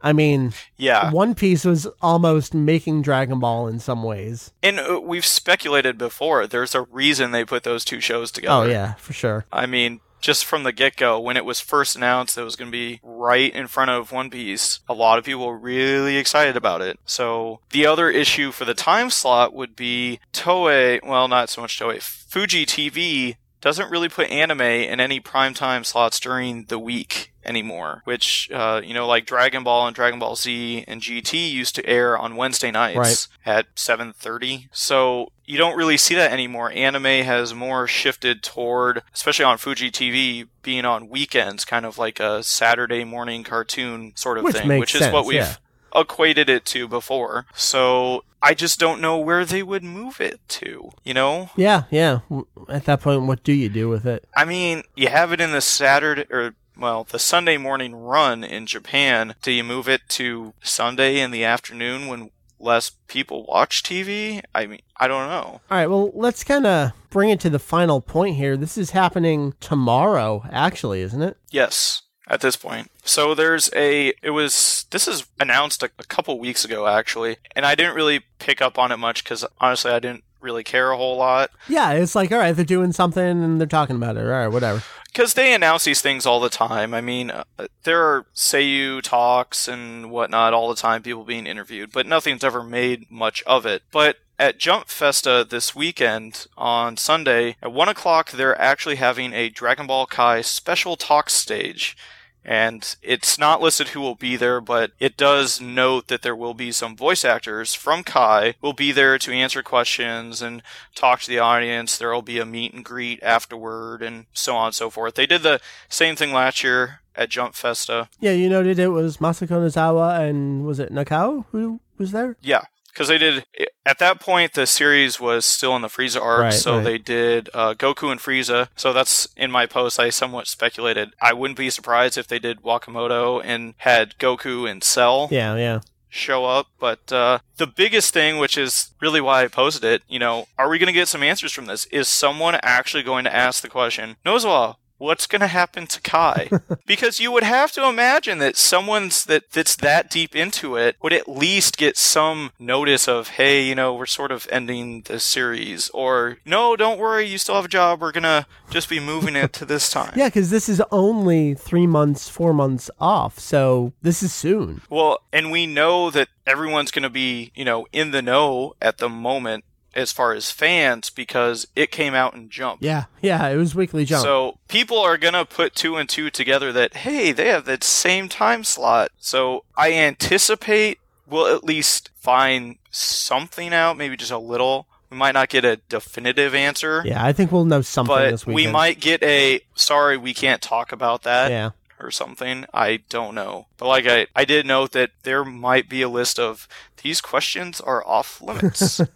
I mean, yeah. One Piece was almost making Dragon Ball in some ways. And uh, we've speculated before. There's a reason they put those two shows together. Oh yeah, for sure. I mean, just from the get go, when it was first announced that it was going to be right in front of One Piece, a lot of people were really excited about it. So the other issue for the time slot would be Toei, well, not so much Toei, Fuji TV doesn't really put anime in any primetime slots during the week anymore, which, uh, you know, like Dragon Ball and Dragon Ball Z and GT used to air on Wednesday nights at 7.30. So you don't really see that anymore. Anime has more shifted toward, especially on Fuji TV, being on weekends, kind of like a Saturday morning cartoon sort of Which thing, which is sense, what we've yeah. Equated it to before. So I just don't know where they would move it to, you know? Yeah, yeah. At that point, what do you do with it? I mean, you have it in the Saturday or well, the Sunday morning run in Japan. Do you move it to Sunday in the afternoon when less people watch TV? I mean, I don't know. All right, well, let's kind of bring it to the final point here. This is happening tomorrow, actually, isn't it? Yes, at this point. So there's a it was this is announced a, a couple weeks ago actually, and I didn't really pick up on it much cuz honestly I didn't really care a whole lot. Yeah, it's like, all right, they're doing something and they're talking about it. All right, whatever. because they announce these things all the time. I mean, uh, there are Seiyu talks and whatnot all the time, people being interviewed, but nothing's ever made much of it. But at Jump Festa this weekend on Sunday at one o'clock, they're actually having a Dragon Ball Kai special talk stage. And it's not listed who will be there, but it does note that there will be some voice actors from Kai will be there to answer questions and talk to the audience. There will be a meet and greet afterward and so on and so forth. They did the same thing last year at Jump Festa. Yeah, you noted it was Masako Nozawa and was it Nakao who was there? Yeah, because they did at that point the series was still in the Frieza arc, Right, so right. they did uh, Goku and Frieza. So that's in my post. I somewhat speculated. I wouldn't be surprised if they did Wakamoto and had Goku and Cell Yeah, yeah. show up. But uh, the biggest thing, which is really why I posted it, you know, are we going to get some answers from this? Is someone actually going to ask the question, Nozawa, what's going to happen to Kai? because you would have to imagine that someone's that that's that deep into it would at least get some notice of, hey, you know, we're sort of ending the series, or no, don't worry, you still have a job. We're gonna just be moving it to this time. Yeah, because this is only three months, four months off, so this is soon. Well, and we know that everyone's going to be, you know, in the know at the moment as far as fans because it came out in Jump. Yeah, yeah, it was Weekly Jump. So people are going to put two and two together that, hey, they have that same time slot. So I anticipate we'll at least find something out, maybe just a little. We might not get a definitive answer, yeah, I think we'll know something this but weekend. we might get a sorry, we can't talk about that Yeah. Or something. I don't know. But like I, I did note that there might be a list of these questions are off limits.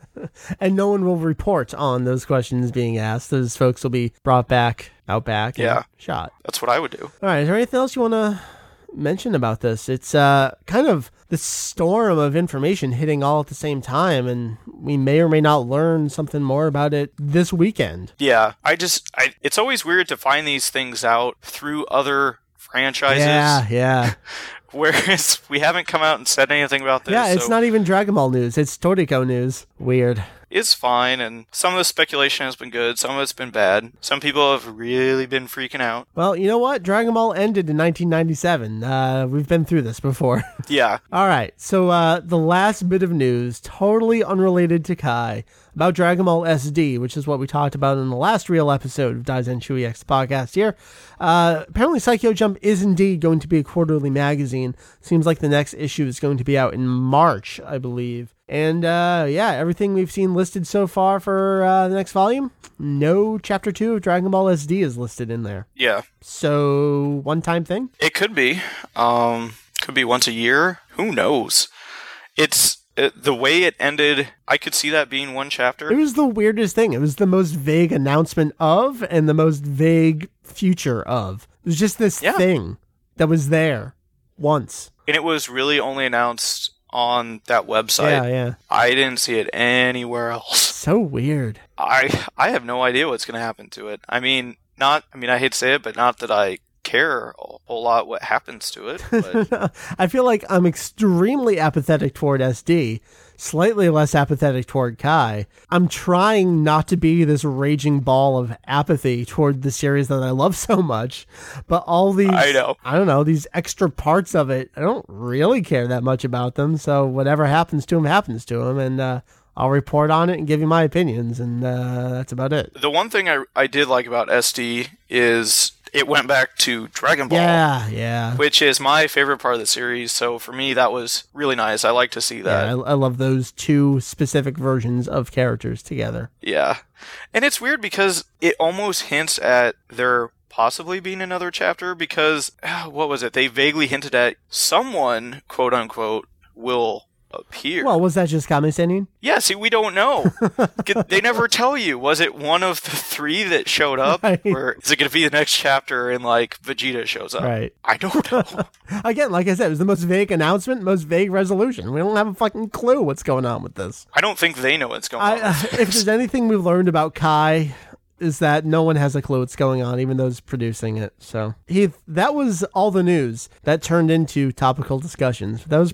And no one will report on those questions being asked. Those folks will be brought back, out back, and Yeah. shot. That's what I would do. All right, is there anything else you want to mention about this? It's uh, kind of the storm of information hitting all at the same time, and we may or may not learn something more about it this weekend. Yeah, I just, I, it's always weird to find these things out through other franchises. Yeah, yeah. Whereas we haven't come out and said anything about this. yeah, it's so not even Dragon Ball news. It's Toriko news. Weird. It's fine, and some of the speculation has been good. Some of it's been bad. Some people have really been freaking out. Well, you know what? Dragon Ball ended in 1997. Uh, we've been through this before. Yeah, All right, so uh, the last bit of news, totally unrelated to Kai, about Dragon Ball SD, which is what we talked about in the last real episode of Daizenshuu EX podcast here. Uh, apparently, Saikyo Jump is indeed going to be a quarterly magazine. Seems like the next issue is going to be out in March, I believe. And uh, yeah, everything we've seen listed so far for uh, the next volume, no chapter two of Dragon Ball SD is listed in there. yeah. So, one time thing? It could be. Um, could be once a year. Who knows? It's it, the way it ended. I could see that being one chapter. It was the weirdest thing. It was the most vague announcement of and the most vague future of. It was just this Yeah. thing that was there once. And it was really only announced on that website. Yeah, yeah. I didn't see it anywhere else. So weird. I I have no idea what's going to happen to it. I mean, not. I mean, I hate to say it, but not that I care a whole lot what happens to it. But I feel like I'm extremely apathetic toward SD, slightly less apathetic toward Kai. I'm trying not to be this raging ball of apathy toward the series that I love so much, but all these I know. I don't know, these extra parts of it, I don't really care that much about them, so whatever happens to him happens to him, and uh I'll report on it and give you my opinions, and uh, that's about it. The one thing I, I did like about SD is it went back to Dragon Ball. Yeah, yeah. Which is my favorite part of the series. So for me, that was really nice. I like to see that. Yeah, I, I love those two specific versions of characters together. Yeah. And it's weird because it almost hints at there possibly being another chapter because, what was it? They vaguely hinted at someone, quote unquote, will appear. Well, was that just Sennin? Yeah, see, we don't know. they never tell you. Was it one of the three that showed up? Right. Or is it going to be the next chapter and, like, Vegeta shows up? Right. I don't know. Again, like I said, it was the most vague announcement, most vague resolution. We don't have a fucking clue what's going on with this. I don't think they know what's going I, on. uh, if there's anything we've learned about Kai, is that no one has a clue what's going on, even those producing it. So, Heath, that was all the news that turned into topical discussions. That was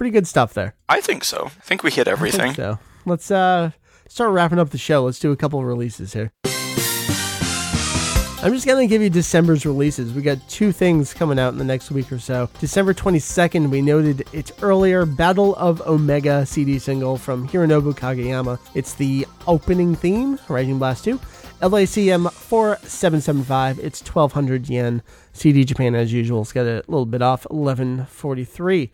pretty good stuff there. I think so. I think we hit everything. So, let's uh start wrapping up the show. Let's do a couple of releases here. I'm just going to give you December's releases. We got two things coming out in the next week or so. December 22nd, we noted its earlier Battle of Omega CD single from Hironobu Kageyama. It's the opening theme, Raging Blast 2. LACM 4775, it's 1200 yen. CD Japan, as usual, it's got a little bit off, 1143.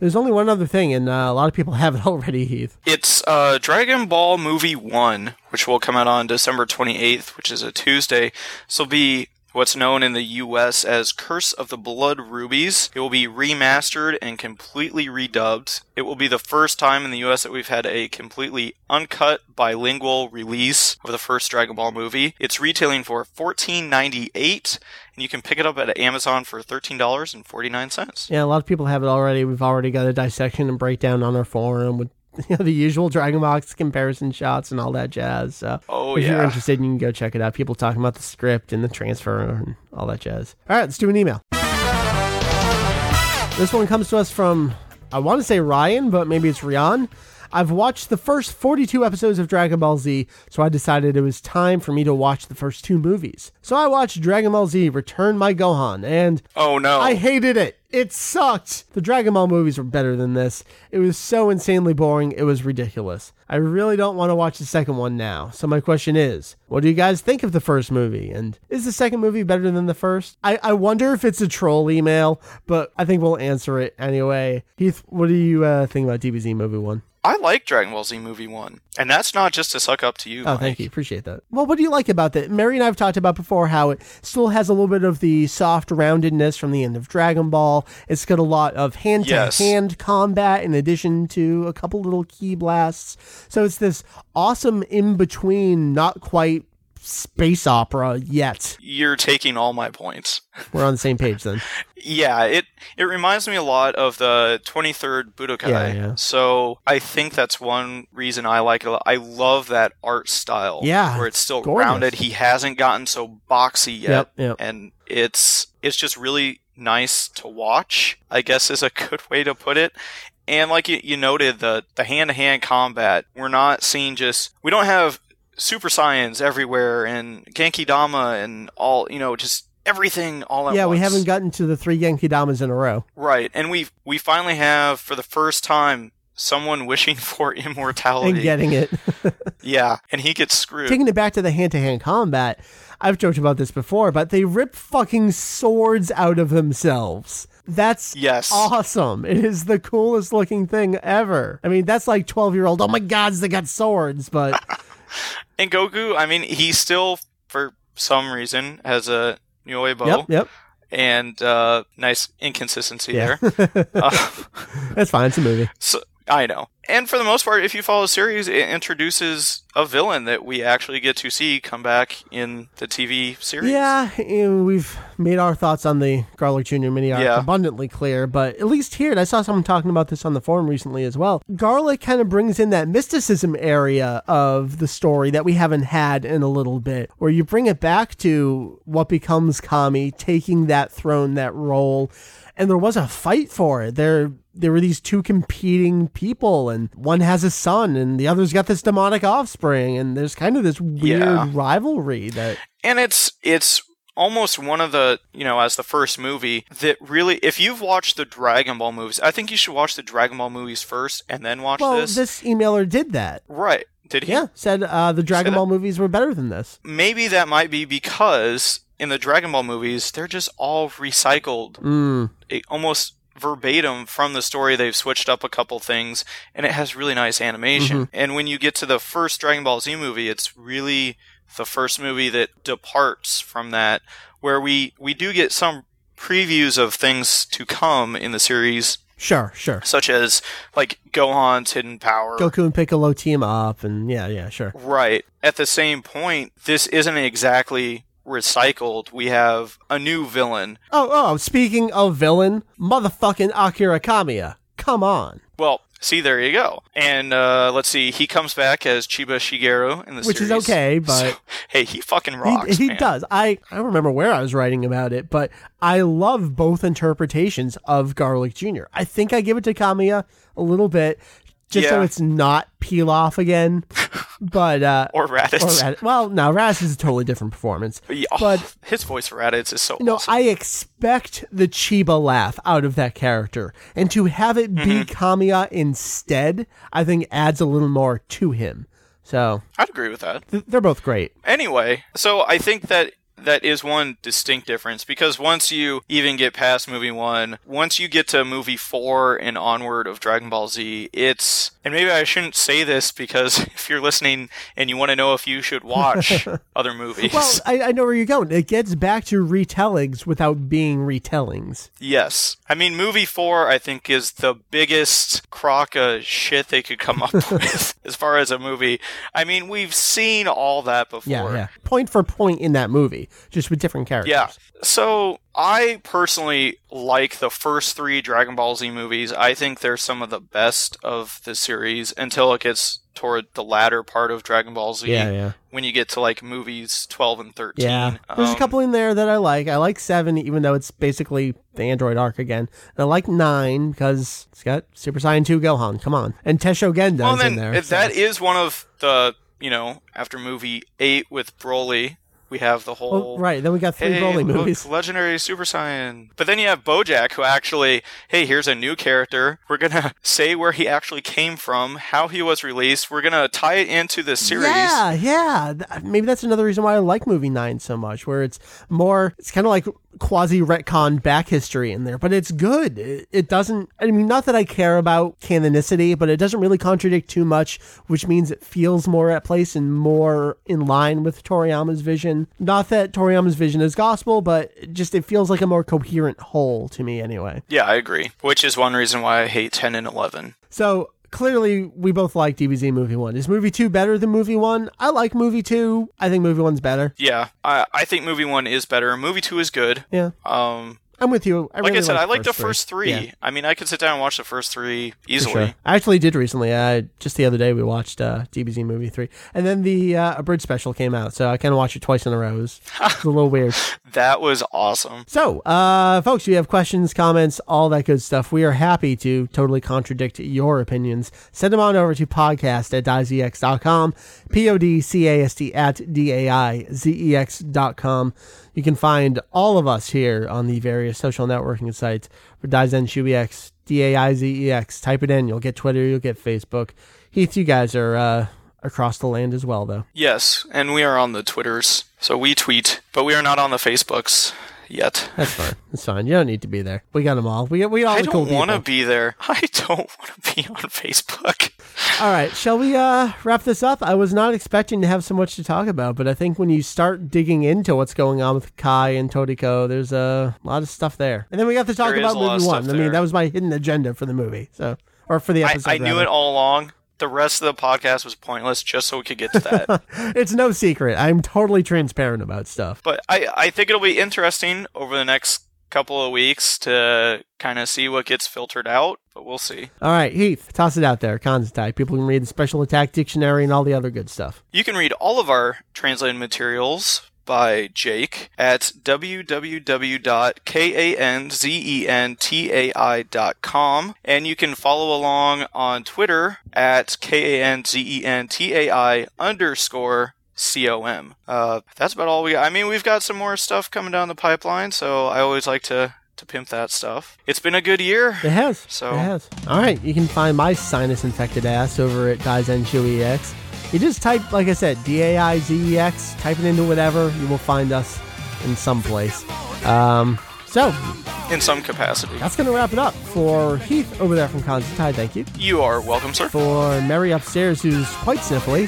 There's only one other thing, and uh, a lot of people have it already, Heath. It's uh, Dragon Ball Movie 1, which will come out on December 28th, which is a Tuesday. This will be what's known in the US as Curse of the Blood Rubies. It will be remastered and completely redubbed. It will be the first time in the US that we've had a completely uncut bilingual release of the first Dragon Ball movie. It's retailing for $14.98 and you can pick it up at Amazon for $13.49. Yeah, a lot of people have it already. We've already got a dissection and breakdown on our forum with you know, the usual Dragon Box comparison shots and all that jazz. So Oh, if you're interested, you can go check it out. People talking about the script and the transfer and all that jazz. All right, let's do an email. This one comes to us from, I want to say Ryan, but maybe it's Rian. I've watched the first 42 episodes of Dragon Ball Z, so I decided it was time for me to watch the first two movies. So I watched Dragon Ball Z Return My Gohan, and Oh no. I hated it. It sucked. The Dragon Ball movies were better than this. It was so insanely boring, it was ridiculous. I really don't want to watch the second one now. So my question is, what do you guys think of the first movie? And is the second movie better than the first? I, I wonder if it's a troll email, but I think we'll answer it anyway. Heath, what do you uh, think about DBZ movie one? I like Dragon Ball Z movie 1. And that's not just to suck up to you. Oh, Mike. thank you. Appreciate that. Well, what do you like about that? Mary and I have talked about before how it still has a little bit of the soft roundedness from the end of Dragon Ball. It's got a lot of hand to hand combat in addition to a couple little ki blasts. So it's this awesome in between, not quite space opera yet. You're taking all my points. We're on the same page then. Yeah, it it reminds me a lot of the 23rd Budokai. Yeah, yeah. So I think that's one reason I like it. I love that art style. Yeah, where it's still gorgeous. rounded. He hasn't gotten so boxy yet, Yep, yep. and it's it's just really nice to watch. I guess is a good way to put it. And like you, you noted, the the hand to hand combat, we're not seeing just we don't have Super Saiyans everywhere and Genki Dama and all you know just everything all at yeah, we haven't gotten to the three Genki Damas in a row. Right, and we we finally have for the first time someone wishing for immortality. And getting it. yeah, and he gets screwed. Taking it back to the hand to hand combat, I've joked about this before, but they rip fucking swords out of themselves. That's Yes. awesome. It is the coolest looking thing ever. I mean, that's like 12 year old, oh my gods, they got swords, but and Goku, I mean, he still for some reason has a Nyoibo yep, yep. and uh, nice inconsistency Yeah. there. uh, That's fine. It's a movie. so, I know. And for the most part, if you follow the series, it introduces a villain that we actually get to see come back in the TV series. Yeah, we've made our thoughts on the Garlic Jr. mini arc Yeah. abundantly clear, but at least here, and I saw someone talking about this on the forum recently as well. Garlic kind of brings in that mysticism area of the story that we haven't had in a little bit, where you bring it back to what becomes Kami taking that throne, that role, and there was a fight for it. There there were these two competing people and one has a son and the other's got this demonic offspring and there's kind of this weird Yeah. rivalry that and it's it's almost one of the, you know, as the first movie that really, if you've watched the Dragon Ball movies, I think you should watch the Dragon Ball movies first and then watch Well, this. this emailer did that. right. Did he? Yeah, said uh, the Dragon that? Ball movies were better than this. Maybe that might be because in the Dragon Ball movies, they're just all recycled Mm. almost verbatim from the story. They've switched up a couple things, and it has really nice animation. Mm-hmm. And when you get to the first Dragon Ball Z movie, it's really the first movie that departs from that, where we we do get some previews of things to come in the series, Sure, sure. such as like Gohan's hidden power. Goku and Piccolo team up, and yeah, yeah, sure. Right. At the same point, this isn't exactly recycled. We have a new villain. Oh, oh, speaking of villain, motherfucking Akira Kamiya. Come on. Well, see, there you go. And uh, let's see, he comes back as Chiba Shigeru in the series. Which is okay, but- So, hey, he fucking rocks. he, he does. I, I don't remember where I was writing about it, but I love both interpretations of Garlic Jr. I think I give it to Kamiya a little bit, just so it's not peel off again. But uh Or Raditz. or Rad- well, now Raditz is a totally different performance. Yeah, But his voice for Raditz is so know, awesome. I expect the Chiba laugh out of that character, and to have it be Mm-hmm. Kamiya instead, I think adds a little more to him. So I'd agree with that. th- they're both great. Anyway, so I think that that is one distinct difference because once you even get past movie one, once you get to movie four and onward of Dragon Ball Z, it's and maybe I shouldn't say this because if you're listening and you want to know if you should watch other movies, Well, I, I know where you're going. It gets back to retellings without being retellings. yes, I mean movie four I think is the biggest crock of shit they could come up with as far as a movie. I mean we've seen all that before. Yeah, yeah. Point for point in that movie, just with different characters. Yeah. So I personally like the first three Dragon Ball Z movies. I think they're some of the best of the series until it gets toward the latter part of Dragon Ball Z. Yeah, yeah. When you get to like movies 12 and 13. Yeah. There's a Um, couple in there that I like. I like seven, even though it's basically the Android arc again. And I like nine because it's got Super Saiyan 2 Gohan. Come on. And Tessho Genda's Well, in there. if so- that is one of the, you know, after movie 8 with Broly, we have the whole Well, right. Then we got three hey, Broly look, movies. legendary Super Saiyan. But then you have Bojack, who actually, hey, here's a new character. We're gonna say where he actually came from, how he was released. We're gonna tie it into the series. Yeah, yeah. Maybe that's another reason why I like movie nine so much, where it's more, it's kind of like quasi retcon back history in there, but it's good. It, it doesn't, I mean, not that I care about canonicity, but it doesn't really contradict too much, which means it feels more at place and more in line with Toriyama's vision. Not that Toriyama's vision is gospel, but just it feels like a more coherent whole to me anyway. Yeah, I agree. Which is one reason why I hate 10 and 11. So clearly, we both like DBZ movie one. Is movie two better than movie one? I like movie two. I think movie one's better. Yeah, I, I think movie one is better. Movie two is good. Yeah, Um, I'm with you. I like I said, I like the first three. Yeah, I mean, I could sit down and watch the first three for easily. sure. I actually did recently. I just the other day we watched uh, DBZ movie three, and then the uh, abridged special came out, so I kind of watched it twice in a row. It was, it was a little weird. That was awesome. So, uh, folks, if you have questions, comments, all that good stuff, we are happy to totally contradict your opinions. Send them on over to podcast at daizex.com, P O D C A S T at D A I Z E X.com. You can find all of us here on the various social networking sites for Daizenshuu EX, D A I Z E X. Type it in, you'll get Twitter, you'll get Facebook. Heath, you guys are uh, across the land as well, though. Yes, and we are on the Twitters, so we tweet, but we are not on the Facebooks yet. That's fine. That's fine. You don't need to be there. We got them all. We got we all I the cool don't want to be there. I don't want to be on Facebook. All right, shall we uh, wrap this up? I was not expecting to have so much to talk about, but I think when you start digging into what's going on with Kai and Toriko, there's a lot of stuff there. And then we got to talk There about a lot of movie one. I mean, that was my hidden agenda for the movie, so or for the I, episode. I knew it all along. The rest of the podcast was pointless just so we could get to that. It's no secret. I'm totally transparent about stuff. but I, I think it'll be interesting over the next couple of weeks to kind of see what gets filtered out, but we'll see. All right, Heath, toss it out there. Kanzentai. People can read the Special Attack Dictionary and all the other good stuff. You can read all of our translated materials by Jake at www.kanzentai.com and you can follow along on Twitter at kanzentai underscore C O M. Uh, that's about all we. I mean, we've got some more stuff coming down the pipeline, so I always like to to pimp that stuff. It's been a good year. It has. So- it has. All right, you can find my sinus infected ass over at Daizenshuu EX. You just type, like I said, D A I Z E X. Type it into whatever, you will find us in some place. Um, so In some capacity. that's gonna wrap it up for Heath over there from Kanzentai. Thank you. You are welcome, sir. For Mary upstairs, who's quite sniffly.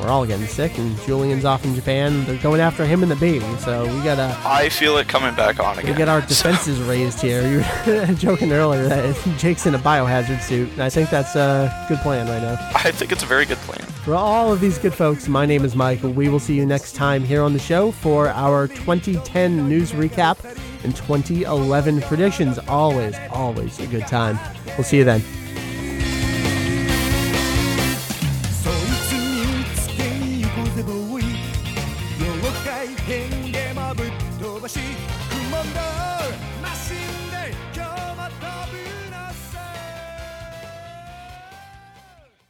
We're all getting sick, and Julian's off in Japan. They're going after him and the baby, so we gotta I feel it coming back on again. we get our defenses raised here. You were joking earlier that Jake's in a biohazard suit, and I think that's a good plan right now. I think it's a very good plan. For all of these good folks, my name is Michael. We will see you next time here on the show for our 2010 news recap and 2011 predictions. Always, always a good time. We'll see you then.